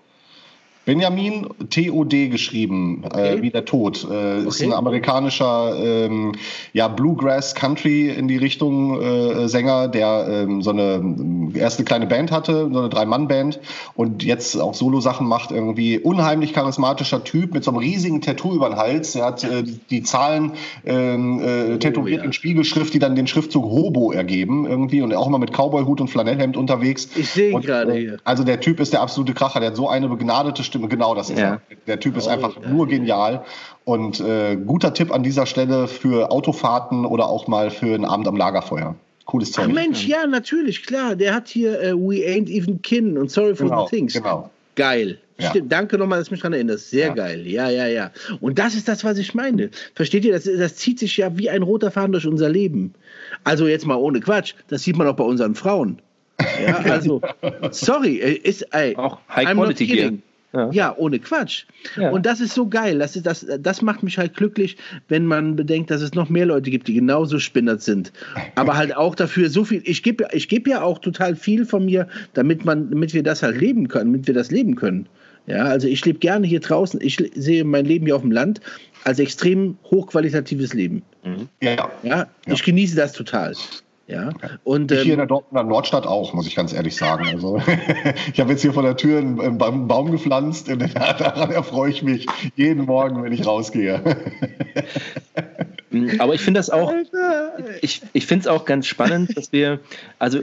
Benjamin T-O-D geschrieben, Okay. äh, wie der Tod. Äh, Ist Okay. ein amerikanischer ähm, ja, Bluegrass Country in die Richtung äh, Sänger, der ähm, so eine ähm, erste kleine Band hatte, so eine Drei-Mann-Band und jetzt auch Solo-Sachen macht. Irgendwie unheimlich charismatischer Typ mit so einem riesigen Tattoo über den Hals. Er hat äh, die Zahlen ähm, äh, tätowiert ja. in Spiegelschrift, die dann den Schriftzug Hobo ergeben irgendwie und auch immer mit Cowboyhut und Flanellhemd unterwegs. Ich sehe gerade äh, hier. Also der Typ ist der absolute Kracher, der hat so eine begnadete Stimme, genau das ist Ja. er. Der Typ ist Oh, einfach geil. nur genial. Und äh, guter Tipp an dieser Stelle für Autofahrten oder auch mal für einen Abend am Lagerfeuer. Cooles Ach Zeug. Mensch, ja, natürlich, klar. Der hat hier äh, We Ain't Even Kin und Sorry for Genau, the Things. genau. Geil. Ja. Stimmt. Danke nochmal, dass du mich daran erinnerst. Sehr Ja. geil. Ja, ja, ja. Und das ist das, was ich meine. Versteht ihr? Das, das zieht sich ja wie ein roter Faden durch unser Leben. Also jetzt mal ohne Quatsch. Das sieht man auch bei unseren Frauen. Ja, [laughs] also, sorry, äh, ist, ey, Auch High I'm Quality Gear. Ja. Ja, ohne Quatsch. Ja. Und das ist so geil. Das, ist, das, das macht mich halt glücklich, wenn man bedenkt, dass es noch mehr Leute gibt, die genauso spinnert sind. Aber halt auch dafür so viel. Ich gebe ich geb ja auch total viel von mir, damit, man, damit wir das halt leben können, damit wir das leben können. Ja, also ich lebe gerne hier draußen. Ich sehe mein Leben hier auf dem Land als extrem hochqualitatives Leben. Ja, ja. Ja, ich genieße das total. Ja, und Ich hier in ähm, der Dortmunder Nordstadt auch, muss ich ganz ehrlich sagen. Also [laughs] ich habe jetzt hier vor der Tür einen, Baum gepflanzt und [laughs] daran erfreue ich mich jeden Morgen, wenn ich rausgehe. Aber ich finde das auch, ich, ich finde es auch ganz spannend, dass wir, also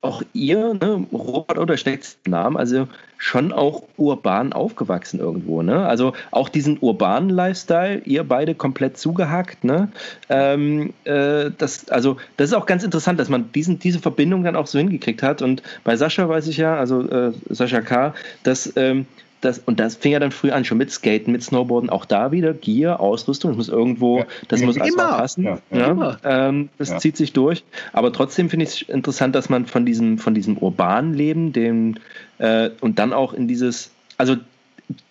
auch ihr, ne, Robert oder steckt Namen, also schon auch urban aufgewachsen irgendwo, ne? Also auch diesen urbanen Lifestyle, ihr beide komplett zugehackt, ne? Ähm, äh, das, also das ist auch ganz interessant, dass man diesen, diese Verbindung dann auch so hingekriegt hat. Und bei Sascha weiß ich ja, also äh, Sascha K., dass ähm, das, und das fing ja dann früh an, schon mit Skaten, mit Snowboarden, auch da wieder Gear, Ausrüstung, das muss irgendwo, Ja, das muss immer. passen. Ja, Ja, ja. Immer. Ähm, das Ja. zieht sich durch. Aber trotzdem finde ich es interessant, dass man von diesem, von diesem urbanen Leben, dem, äh, und dann auch in dieses, also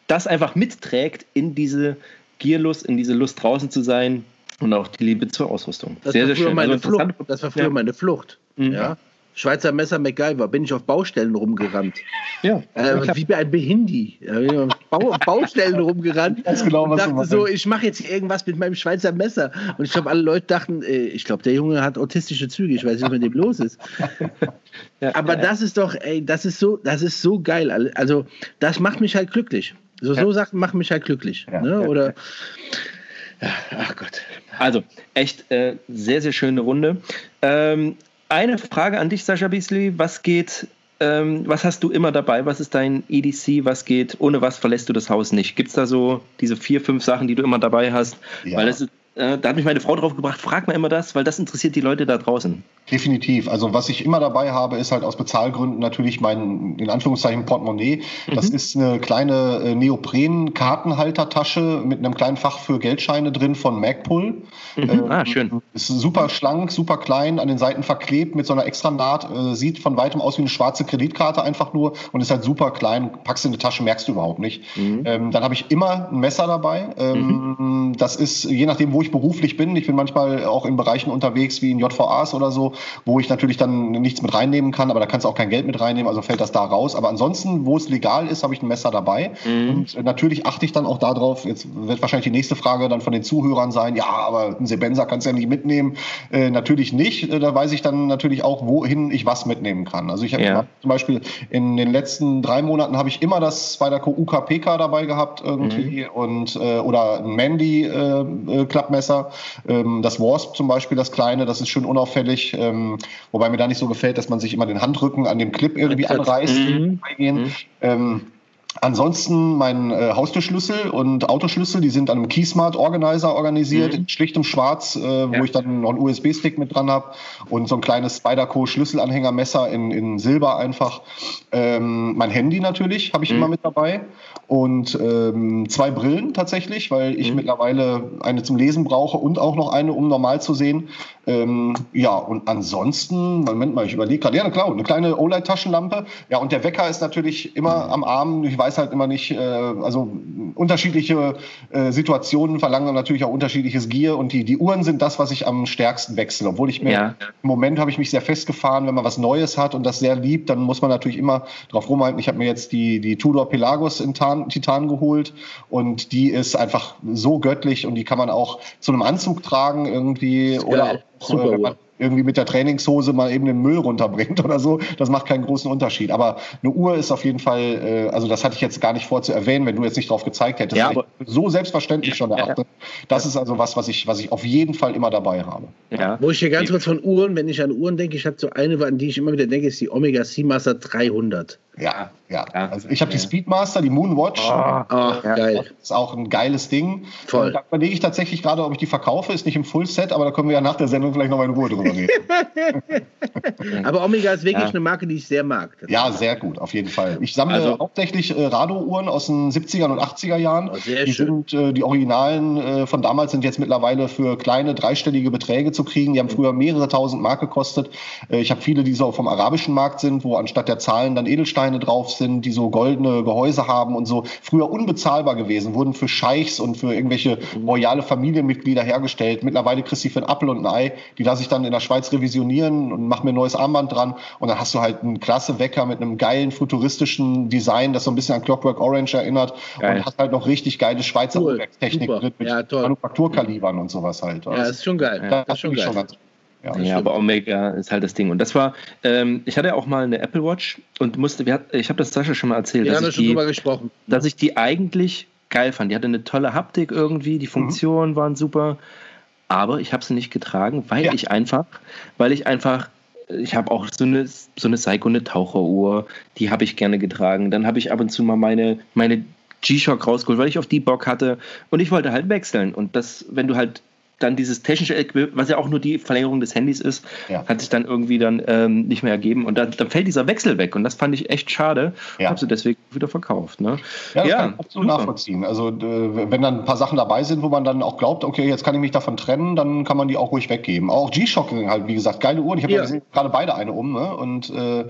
das einfach mitträgt in diese Gierlust, in diese Lust draußen zu sein und auch die Liebe zur Ausrüstung. Das sehr, war sehr früher schön. meine Also Flucht. Das war früher Ja. meine Flucht. Mhm. Ja. Schweizer Messer MacGyver, bin ich auf Baustellen rumgerannt. Ja, Äh, wie bei ein Behindi. Ja, Bau, Baustellen rumgerannt. Weiß genau, und was du dachte so, ich mache jetzt hier irgendwas mit meinem Schweizer Messer. Und ich glaube, alle Leute dachten, äh, ich glaube, der Junge hat autistische Züge. Ich weiß nicht, was mit dem los ist. [laughs] Ja, Aber ja, das ist doch, ey, das ist so, das ist so geil. Also, das macht mich halt glücklich. So, so Sachen machen mich halt glücklich. Ja, ne? ja. Oder, ja, ach Gott. Also, echt äh, sehr, sehr schöne Runde. Ähm, eine Frage an dich, Sascha Beasley. Was geht, ähm, was hast du immer dabei? Was ist dein EDC? Was geht, ohne was verlässt du das Haus nicht? Gibt es da so diese vier, fünf Sachen, die du immer dabei hast? Ja. Weil das ist, da hat mich meine Frau drauf gebracht, frag mal immer das, weil das interessiert die Leute da draußen. Definitiv. Also was ich immer dabei habe, ist halt aus Bezahlgründen natürlich mein, in Anführungszeichen, Portemonnaie. Das ist eine kleine äh, Neopren-Kartenhaltertasche mit einem kleinen Fach für Geldscheine drin von Magpul. Mhm. ah, schön. Ist super schlank, super klein, an den Seiten verklebt mit so einer extra Naht. Äh, sieht von weitem aus wie eine schwarze Kreditkarte einfach nur und ist halt super klein. Packst in die Tasche, merkst du überhaupt nicht. Ähm, dann habe ich immer ein Messer dabei. Ähm, Das ist je nachdem, wo ich beruflich bin. Ich bin manchmal auch in Bereichen unterwegs wie in JVAs oder so, wo ich natürlich dann nichts mit reinnehmen kann, aber da kannst du auch kein Geld mit reinnehmen, also fällt das da raus. Aber ansonsten, wo es legal ist, habe ich ein Messer dabei. Und äh, natürlich achte ich dann auch darauf, jetzt wird wahrscheinlich die nächste Frage dann von den Zuhörern sein, ja, aber ein Sebenza kannst du ja nicht mitnehmen. Äh, natürlich nicht. Äh, da weiß ich dann natürlich auch, wohin ich was mitnehmen kann. Also ich habe Ja. zum Beispiel in den letzten drei Monaten habe ich immer das Spyderco UKPK dabei gehabt irgendwie und äh, oder ein Mandy äh, äh, Klappmesser. Ähm, das Wasp zum Beispiel, das kleine, das ist schön unauffällig, ähm, wobei mir da nicht so gefällt, dass man sich immer den Handrücken an dem Clip irgendwie anreißt. Mhm. Beigehen. Ähm, Ansonsten mein äh, Haustürschlüssel und Autoschlüssel, die sind an einem Keysmart Organizer organisiert, in schlichtem Schwarz, äh, Ja. wo ich dann noch einen USB-Stick mit dran habe und so ein kleines Spyderco Schlüsselanhängermesser in, in Silber einfach. Ähm, mein Handy natürlich habe ich immer mit dabei und ähm, zwei Brillen tatsächlich, weil ich mittlerweile eine zum Lesen brauche und auch noch eine, um normal zu sehen. Ähm, ja, und ansonsten, Moment mal, ich überlege gerade, ja, klar, eine kleine OLED-Taschenlampe. Ja, und der Wecker ist natürlich immer am Arm. Ich weiß halt immer nicht, äh, also unterschiedliche äh, Situationen verlangen natürlich auch unterschiedliches Gear und die, die Uhren sind das, was ich am stärksten wechsle. Obwohl ich mir Ja. im Moment habe ich mich sehr festgefahren, wenn man was Neues hat und das sehr liebt, dann muss man natürlich immer drauf rumhalten. Ich habe mir jetzt die, die Tudor Pelagos in Tan, Titan geholt und die ist einfach so göttlich und die kann man auch zu einem Anzug tragen irgendwie oder Super äh, wenn man irgendwie mit der Trainingshose mal eben den Müll runterbringt [laughs] oder so. Das macht keinen großen Unterschied. Aber eine Uhr ist auf jeden Fall, äh, also das hatte ich jetzt gar nicht vor zu erwähnen, wenn du jetzt nicht drauf gezeigt hättest. Ja, aber- so selbstverständlich schon Ja, ja. erachte. Das ist also was, was ich, was ich auf jeden Fall immer dabei habe. Ja. Wo ich hier ganz kurz von Uhren, wenn ich an Uhren denke, ich habe so eine, an die ich immer wieder denke, ist die Omega Seamaster 300. Ja, ja. Ja. Also ich habe die. Speedmaster, die Moonwatch. Ah, Ah, Ja. geil. Das ist auch ein geiles Ding. Voll. Äh, Da überlege ich tatsächlich gerade, ob ich die verkaufe. Ist nicht im Fullset, aber da können wir ja nach der Sendung vielleicht noch mal in Ruhe drüber reden. [laughs] Aber Omega ist wirklich Ja. eine Marke, die ich sehr mag. ja, sehr gut, auf jeden Fall. Ich sammle Also- hauptsächlich äh, Rado-Uhren aus den 70er und 80er Jahren. Oh, sehr die schön. sind äh, die Originalen äh, von damals sind jetzt mittlerweile für kleine dreistellige Beträge zu kriegen. Die haben früher mehrere tausend Mark gekostet. Äh, ich habe viele, die so vom arabischen Markt sind, wo anstatt der Zahlen dann Edelsteine drauf sind, die so goldene Gehäuse haben und so. Früher unbezahlbar gewesen, wurden für Scheichs und für irgendwelche royale Familienmitglieder hergestellt. Mittlerweile kriegst du für ein Apfel und ein Ei. Die lasse ich dann in der Schweiz revisionieren und mache mir ein neues Armband dran. Und dann hast du halt einen klasse Wecker mit einem geilen futuristischen Design, das so ein bisschen an Clockwork Orange erinnert. Geil. Und hast halt noch richtig geile Schweizer Cool. Uhrwerkstechnik mit Ja. Manufakturkalibern und sowas halt. Ja, das ist schon geil. das Das ist schon geil. ganz ja, Ja, aber Omega ist halt das Ding. Und das war, ähm, ich hatte auch mal eine Apple Watch und musste, hat, ich habe das Sascha schon mal erzählt, dass ich, die, dass ich die eigentlich geil fand. Die hatte eine tolle Haptik irgendwie, die Funktionen waren super, aber ich habe sie nicht getragen, weil Ja. ich einfach, weil ich einfach ich habe auch so eine, so eine Seiko, eine Taucheruhr, die habe ich gerne getragen. Dann habe ich ab und zu mal meine, meine G-Shock rausgeholt, weil ich auf die Bock hatte. Und ich wollte halt wechseln. Und das, wenn du halt dann dieses technische Equipment, was ja auch nur die Verlängerung des Handys ist, Ja. hat sich dann irgendwie dann ähm, nicht mehr ergeben. Und dann, dann fällt dieser Wechsel weg. Und das fand ich echt schade. Ja. Habe sie deswegen wieder verkauft. Ne? Ja, das kann ich absolut super. nachvollziehen. Also äh, wenn dann ein paar Sachen dabei sind, wo man dann auch glaubt, okay, jetzt kann ich mich davon trennen, dann kann man die auch ruhig weggeben. Auch G-Shock halt, wie gesagt, geile Uhren. Ich habe ja. Ja. gesehen, gerade beide eine um. Ne? Und äh,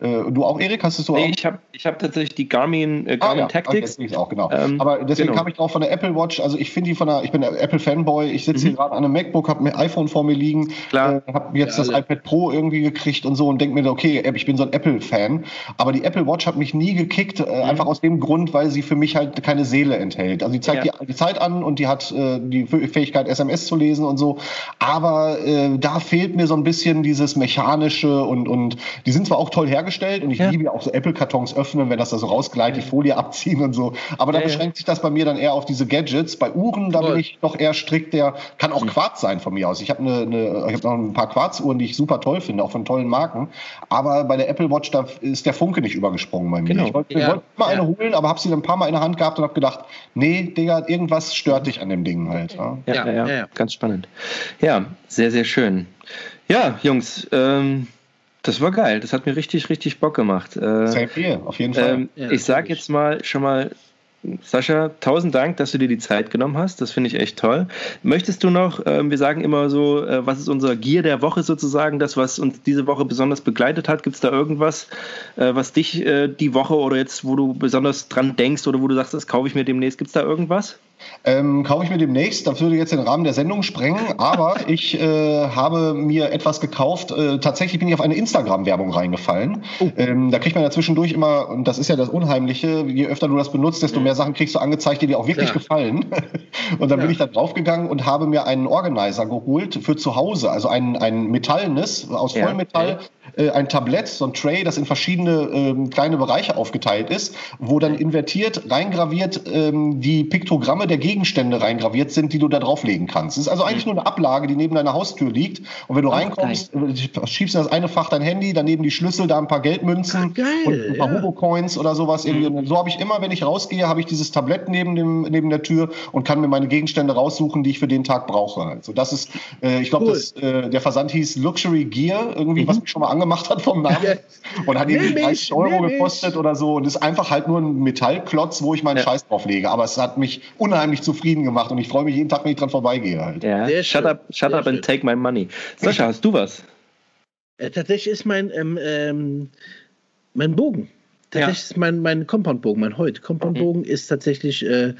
äh, du auch, Erik, hast du so Nee, auch? ich habe ich hab tatsächlich die Garmin, äh, Ah, Garmin ja, Tactics. ich auch, genau. Ähm, Aber deswegen genau. kam ich drauf von der Apple Watch. Also ich finde die von der, ich bin der Apple Fanboy. Ich sitze Mhm. hier gerade an einem MacBook, habe mir iPhone vor mir liegen, äh, habe jetzt Ja, das alle. iPad Pro irgendwie gekriegt und so und denke mir, okay, ich bin so ein Apple-Fan. Aber die Apple Watch hat mich nie gekickt, äh, einfach aus dem Grund, weil sie für mich halt keine Seele enthält. Also die zeigt Ja. die, die Zeit an und die hat äh, die Fähigkeit, SMS zu lesen und so. Aber da fehlt mir so ein bisschen dieses mechanische und, und die sind zwar auch toll hergestellt und ich Ja. liebe ja auch so Apple-Kartons öffnen, wenn das da so rausgleitet, die Folie abziehen und so. Aber da Ja, ja. beschränkt sich das bei mir dann eher auf diese Gadgets. Bei Uhren, da bin Voll. ich doch eher strikt, der kann Mhm. auch Quarz sein von mir aus. Ich habe eine, eine, ich hab noch ein paar Quarzuhren, die ich super toll finde, auch von tollen Marken. Aber bei der Apple Watch, da ist der Funke nicht übergesprungen bei mir. Genau. Ich wollte Ja. wollte mal eine holen, aber habe sie dann ein paar Mal in der Hand gehabt und habe gedacht, nee, Digga, irgendwas stört dich an dem Ding halt. Ja. Ja, Ja, ja, ja, ja, ja. ganz spannend. Ja, sehr, sehr schön. Ja, Jungs, ähm, das war geil. Das hat mir richtig, richtig Bock gemacht. Äh, Same here, auf jeden Fall. ähm, Ja, ich sage natürlich. jetzt mal schon mal, Sascha, tausend Dank, dass du dir die Zeit genommen hast. Das finde ich echt toll. Möchtest du noch, ähm, wir sagen immer so, äh, was ist unser Gear der Woche sozusagen, das, was uns diese Woche besonders begleitet hat? Gibt es da irgendwas, äh, was dich äh, die Woche oder jetzt, wo du besonders dran denkst oder wo du sagst, das kaufe ich mir demnächst? Gibt es da irgendwas? Ähm, kaufe ich mir demnächst, das würde jetzt den Rahmen der Sendung sprengen, aber [laughs] ich äh, habe mir etwas gekauft. Äh, tatsächlich bin ich auf eine Instagram-Werbung reingefallen. Oh. Ähm, da kriegt man ja zwischendurch immer, und das ist ja das Unheimliche, je öfter du das benutzt, desto mehr Sachen kriegst du angezeigt, die dir auch wirklich Klar. gefallen. [laughs] und dann bin Ja. ich da draufgegangen und habe mir einen Organizer geholt für zu Hause, also ein, ein metallenes aus Ja. Vollmetall, äh, ein Tablett, so ein Tray, das in verschiedene ähm, kleine Bereiche aufgeteilt ist, wo dann invertiert, reingraviert ähm, die Piktogramme der Gegenstände reingraviert sind, die du da drauflegen kannst. Es ist also eigentlich nur eine Ablage, die neben deiner Haustür liegt. Und wenn du Oh, reinkommst, äh, schiebst du in das eine Fach dein Handy, daneben die Schlüssel, da ein paar Geldmünzen Geil, und ein paar ja. Hugo-Coins oder sowas. Und so habe ich immer, wenn ich rausgehe, habe ich dieses Tablett neben, dem, neben der Tür und kann mir meine Gegenstände raussuchen, die ich für den Tag brauche. Also das ist, äh, ich glaube, Cool. das, äh, der Versand hieß Luxury Gear, irgendwie, was mich schon mal angemacht hat vom Namen. Und hat irgendwie Nimm mich, 30 Euro gekostet oder so. Und ist einfach halt nur ein Metallklotz, wo ich meinen Ja. Scheiß drauf lege. Aber es hat mich unheimlich zufrieden gemacht und ich freue mich jeden Tag, wenn ich dran vorbeigehe halt. Ja. Sehr Shut schön. up, shut Sehr up and schön. take my money. Sascha, hast du was? Äh, tatsächlich ist mein, ähm, ähm, mein Bogen. Tatsächlich ist mein, mein Compoundbogen, mein Heut. Compoundbogen mhm. ist tatsächlich, äh,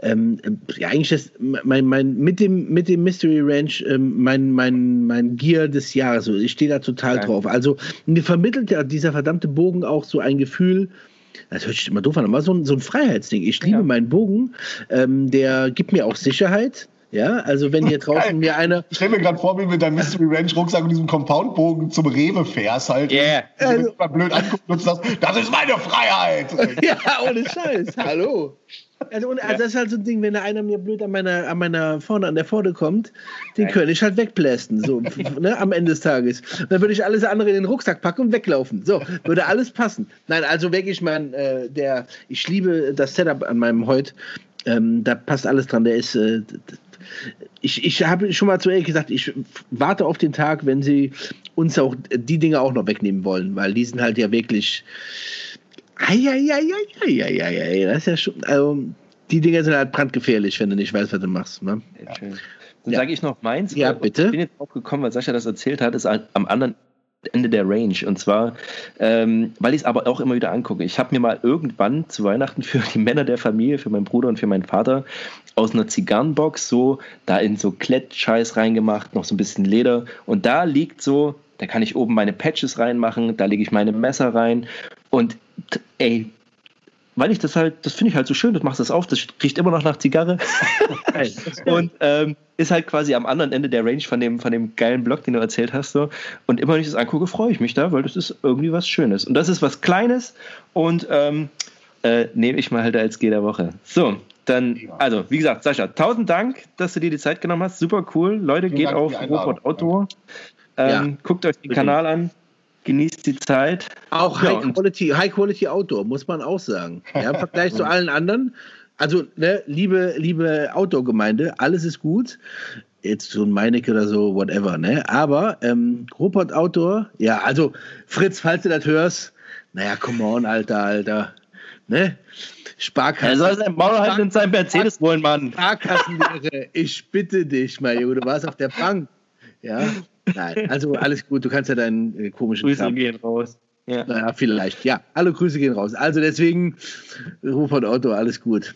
ähm, ja, eigentlich ist mein, mein, mit, dem, mit dem Mystery Ranch ähm, mein, mein, mein Gear des Jahres. Ich stehe da total ja. drauf. Also, mir vermittelt ja dieser verdammte Bogen auch so ein Gefühl, das hört sich immer doof an, aber so ein, so ein Freiheitsding. Ich liebe ja. meinen Bogen. Ähm, der gibt mir auch Sicherheit. Ja, also wenn hier [laughs] draußen Geil. mir einer. Ich stelle mir gerade vor, wie du mit deinem Mystery Ranch Rucksack und diesem Compoundbogen zum Rewe fährst halt. Yeah. Und also, mal blöd anguckst und sagst, das ist meine Freiheit. [laughs] ja, ohne Scheiß. Hallo. Also, und, also das ist halt so ein Ding, wenn da einer mir blöd an meiner, an meiner vorne an der Pforte kommt, den könnte ich halt wegblästen, so [laughs] ne, am Ende des Tages. Dann würde ich alles andere in den Rucksack packen und weglaufen. So, würde alles passen. Nein, also wirklich, mein, äh, der, ich liebe das Setup an meinem Heut. Ähm, da passt alles dran. Der ist, äh, ich, ich habe schon mal zu ehrlich gesagt, ich warte auf den Tag, wenn sie uns auch die Dinge auch noch wegnehmen wollen, weil die sind halt ja wirklich. Eieieiei, das ist ja schon. Also, die Dinge sind halt brandgefährlich, wenn du nicht weißt, was du machst. Ne? Ja. Dann ja. sage ich noch meins. Ja, bitte. Ich bin jetzt drauf gekommen, weil Sascha das erzählt hat, ist am anderen Ende der Range. Und zwar, ähm, weil ich es aber auch immer wieder angucke. Ich habe mir mal irgendwann zu Weihnachten für die Männer der Familie, für meinen Bruder und für meinen Vater aus einer Zigarrenbox so da in so Klettscheiß reingemacht, noch so ein bisschen Leder. Und da liegt so, da kann ich oben meine Patches reinmachen, da lege ich meine Messer rein. Und ey, weil ich das halt, das finde ich halt so schön, du machst das auf, das riecht immer noch nach Zigarre. [laughs] und ähm, ist halt quasi am anderen Ende der Range von dem, von dem geilen Blog, den du erzählt hast. So. Und immer wenn ich das angucke, freue ich mich da, weil das ist irgendwie was Schönes. Und das ist was Kleines und ähm, äh, nehme ich mal halt als jeder Woche. So, dann, also wie gesagt, Sascha, tausend Dank, dass du dir die Zeit genommen hast. Super cool. Leute, Vielen geht Dank auf Robot Outdoor. Ähm, ja. Guckt euch den Kanal an genießt die Zeit. Auch ja, High, Quality, High Quality Outdoor, muss man auch sagen. Ja, Im Vergleich zu allen anderen. Also, ne, liebe, liebe Outdoor-Gemeinde, alles ist gut. Jetzt so ein Meinecke oder so, whatever, ne? Aber ähm, Ruppert Outdoor, ja, also Fritz, falls du das hörst, naja, come on, Alter, Alter. Ne? Sparkassen. Er soll sein Maul halt in seinem Mercedes wollen, Mann. Sparkassenlehre, ich bitte dich, mein Junge, du warst auf der Bank. Ja, Nein, also alles gut, du kannst ja deinen äh, komischen Grüße Kram. gehen raus. Ja. Naja, vielleicht, ja. Alle Grüße gehen raus. Also deswegen, Ruf von Otto, alles gut.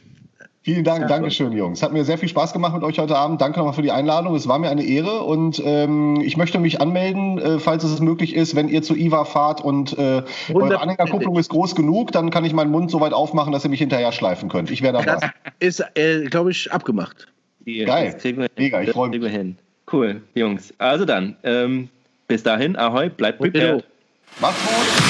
Vielen Dank, ja, Dankeschön, Jungs. Hat mir sehr viel Spaß gemacht mit euch heute Abend. Danke nochmal für die Einladung. Es war mir eine Ehre und ähm, ich möchte mich anmelden, äh, falls es möglich ist, wenn ihr zu IWA fahrt und äh, eure Anhängerkupplung ist groß genug, dann kann ich meinen Mund so weit aufmachen, dass ihr mich hinterher schleifen könnt. Ich wäre dabei. Das ist, äh, glaube ich, abgemacht. Geil. Mega, ich freue mich. Cool, Jungs. Also dann, ähm, bis dahin, ahoi, bleibt prepared. Macht's gut.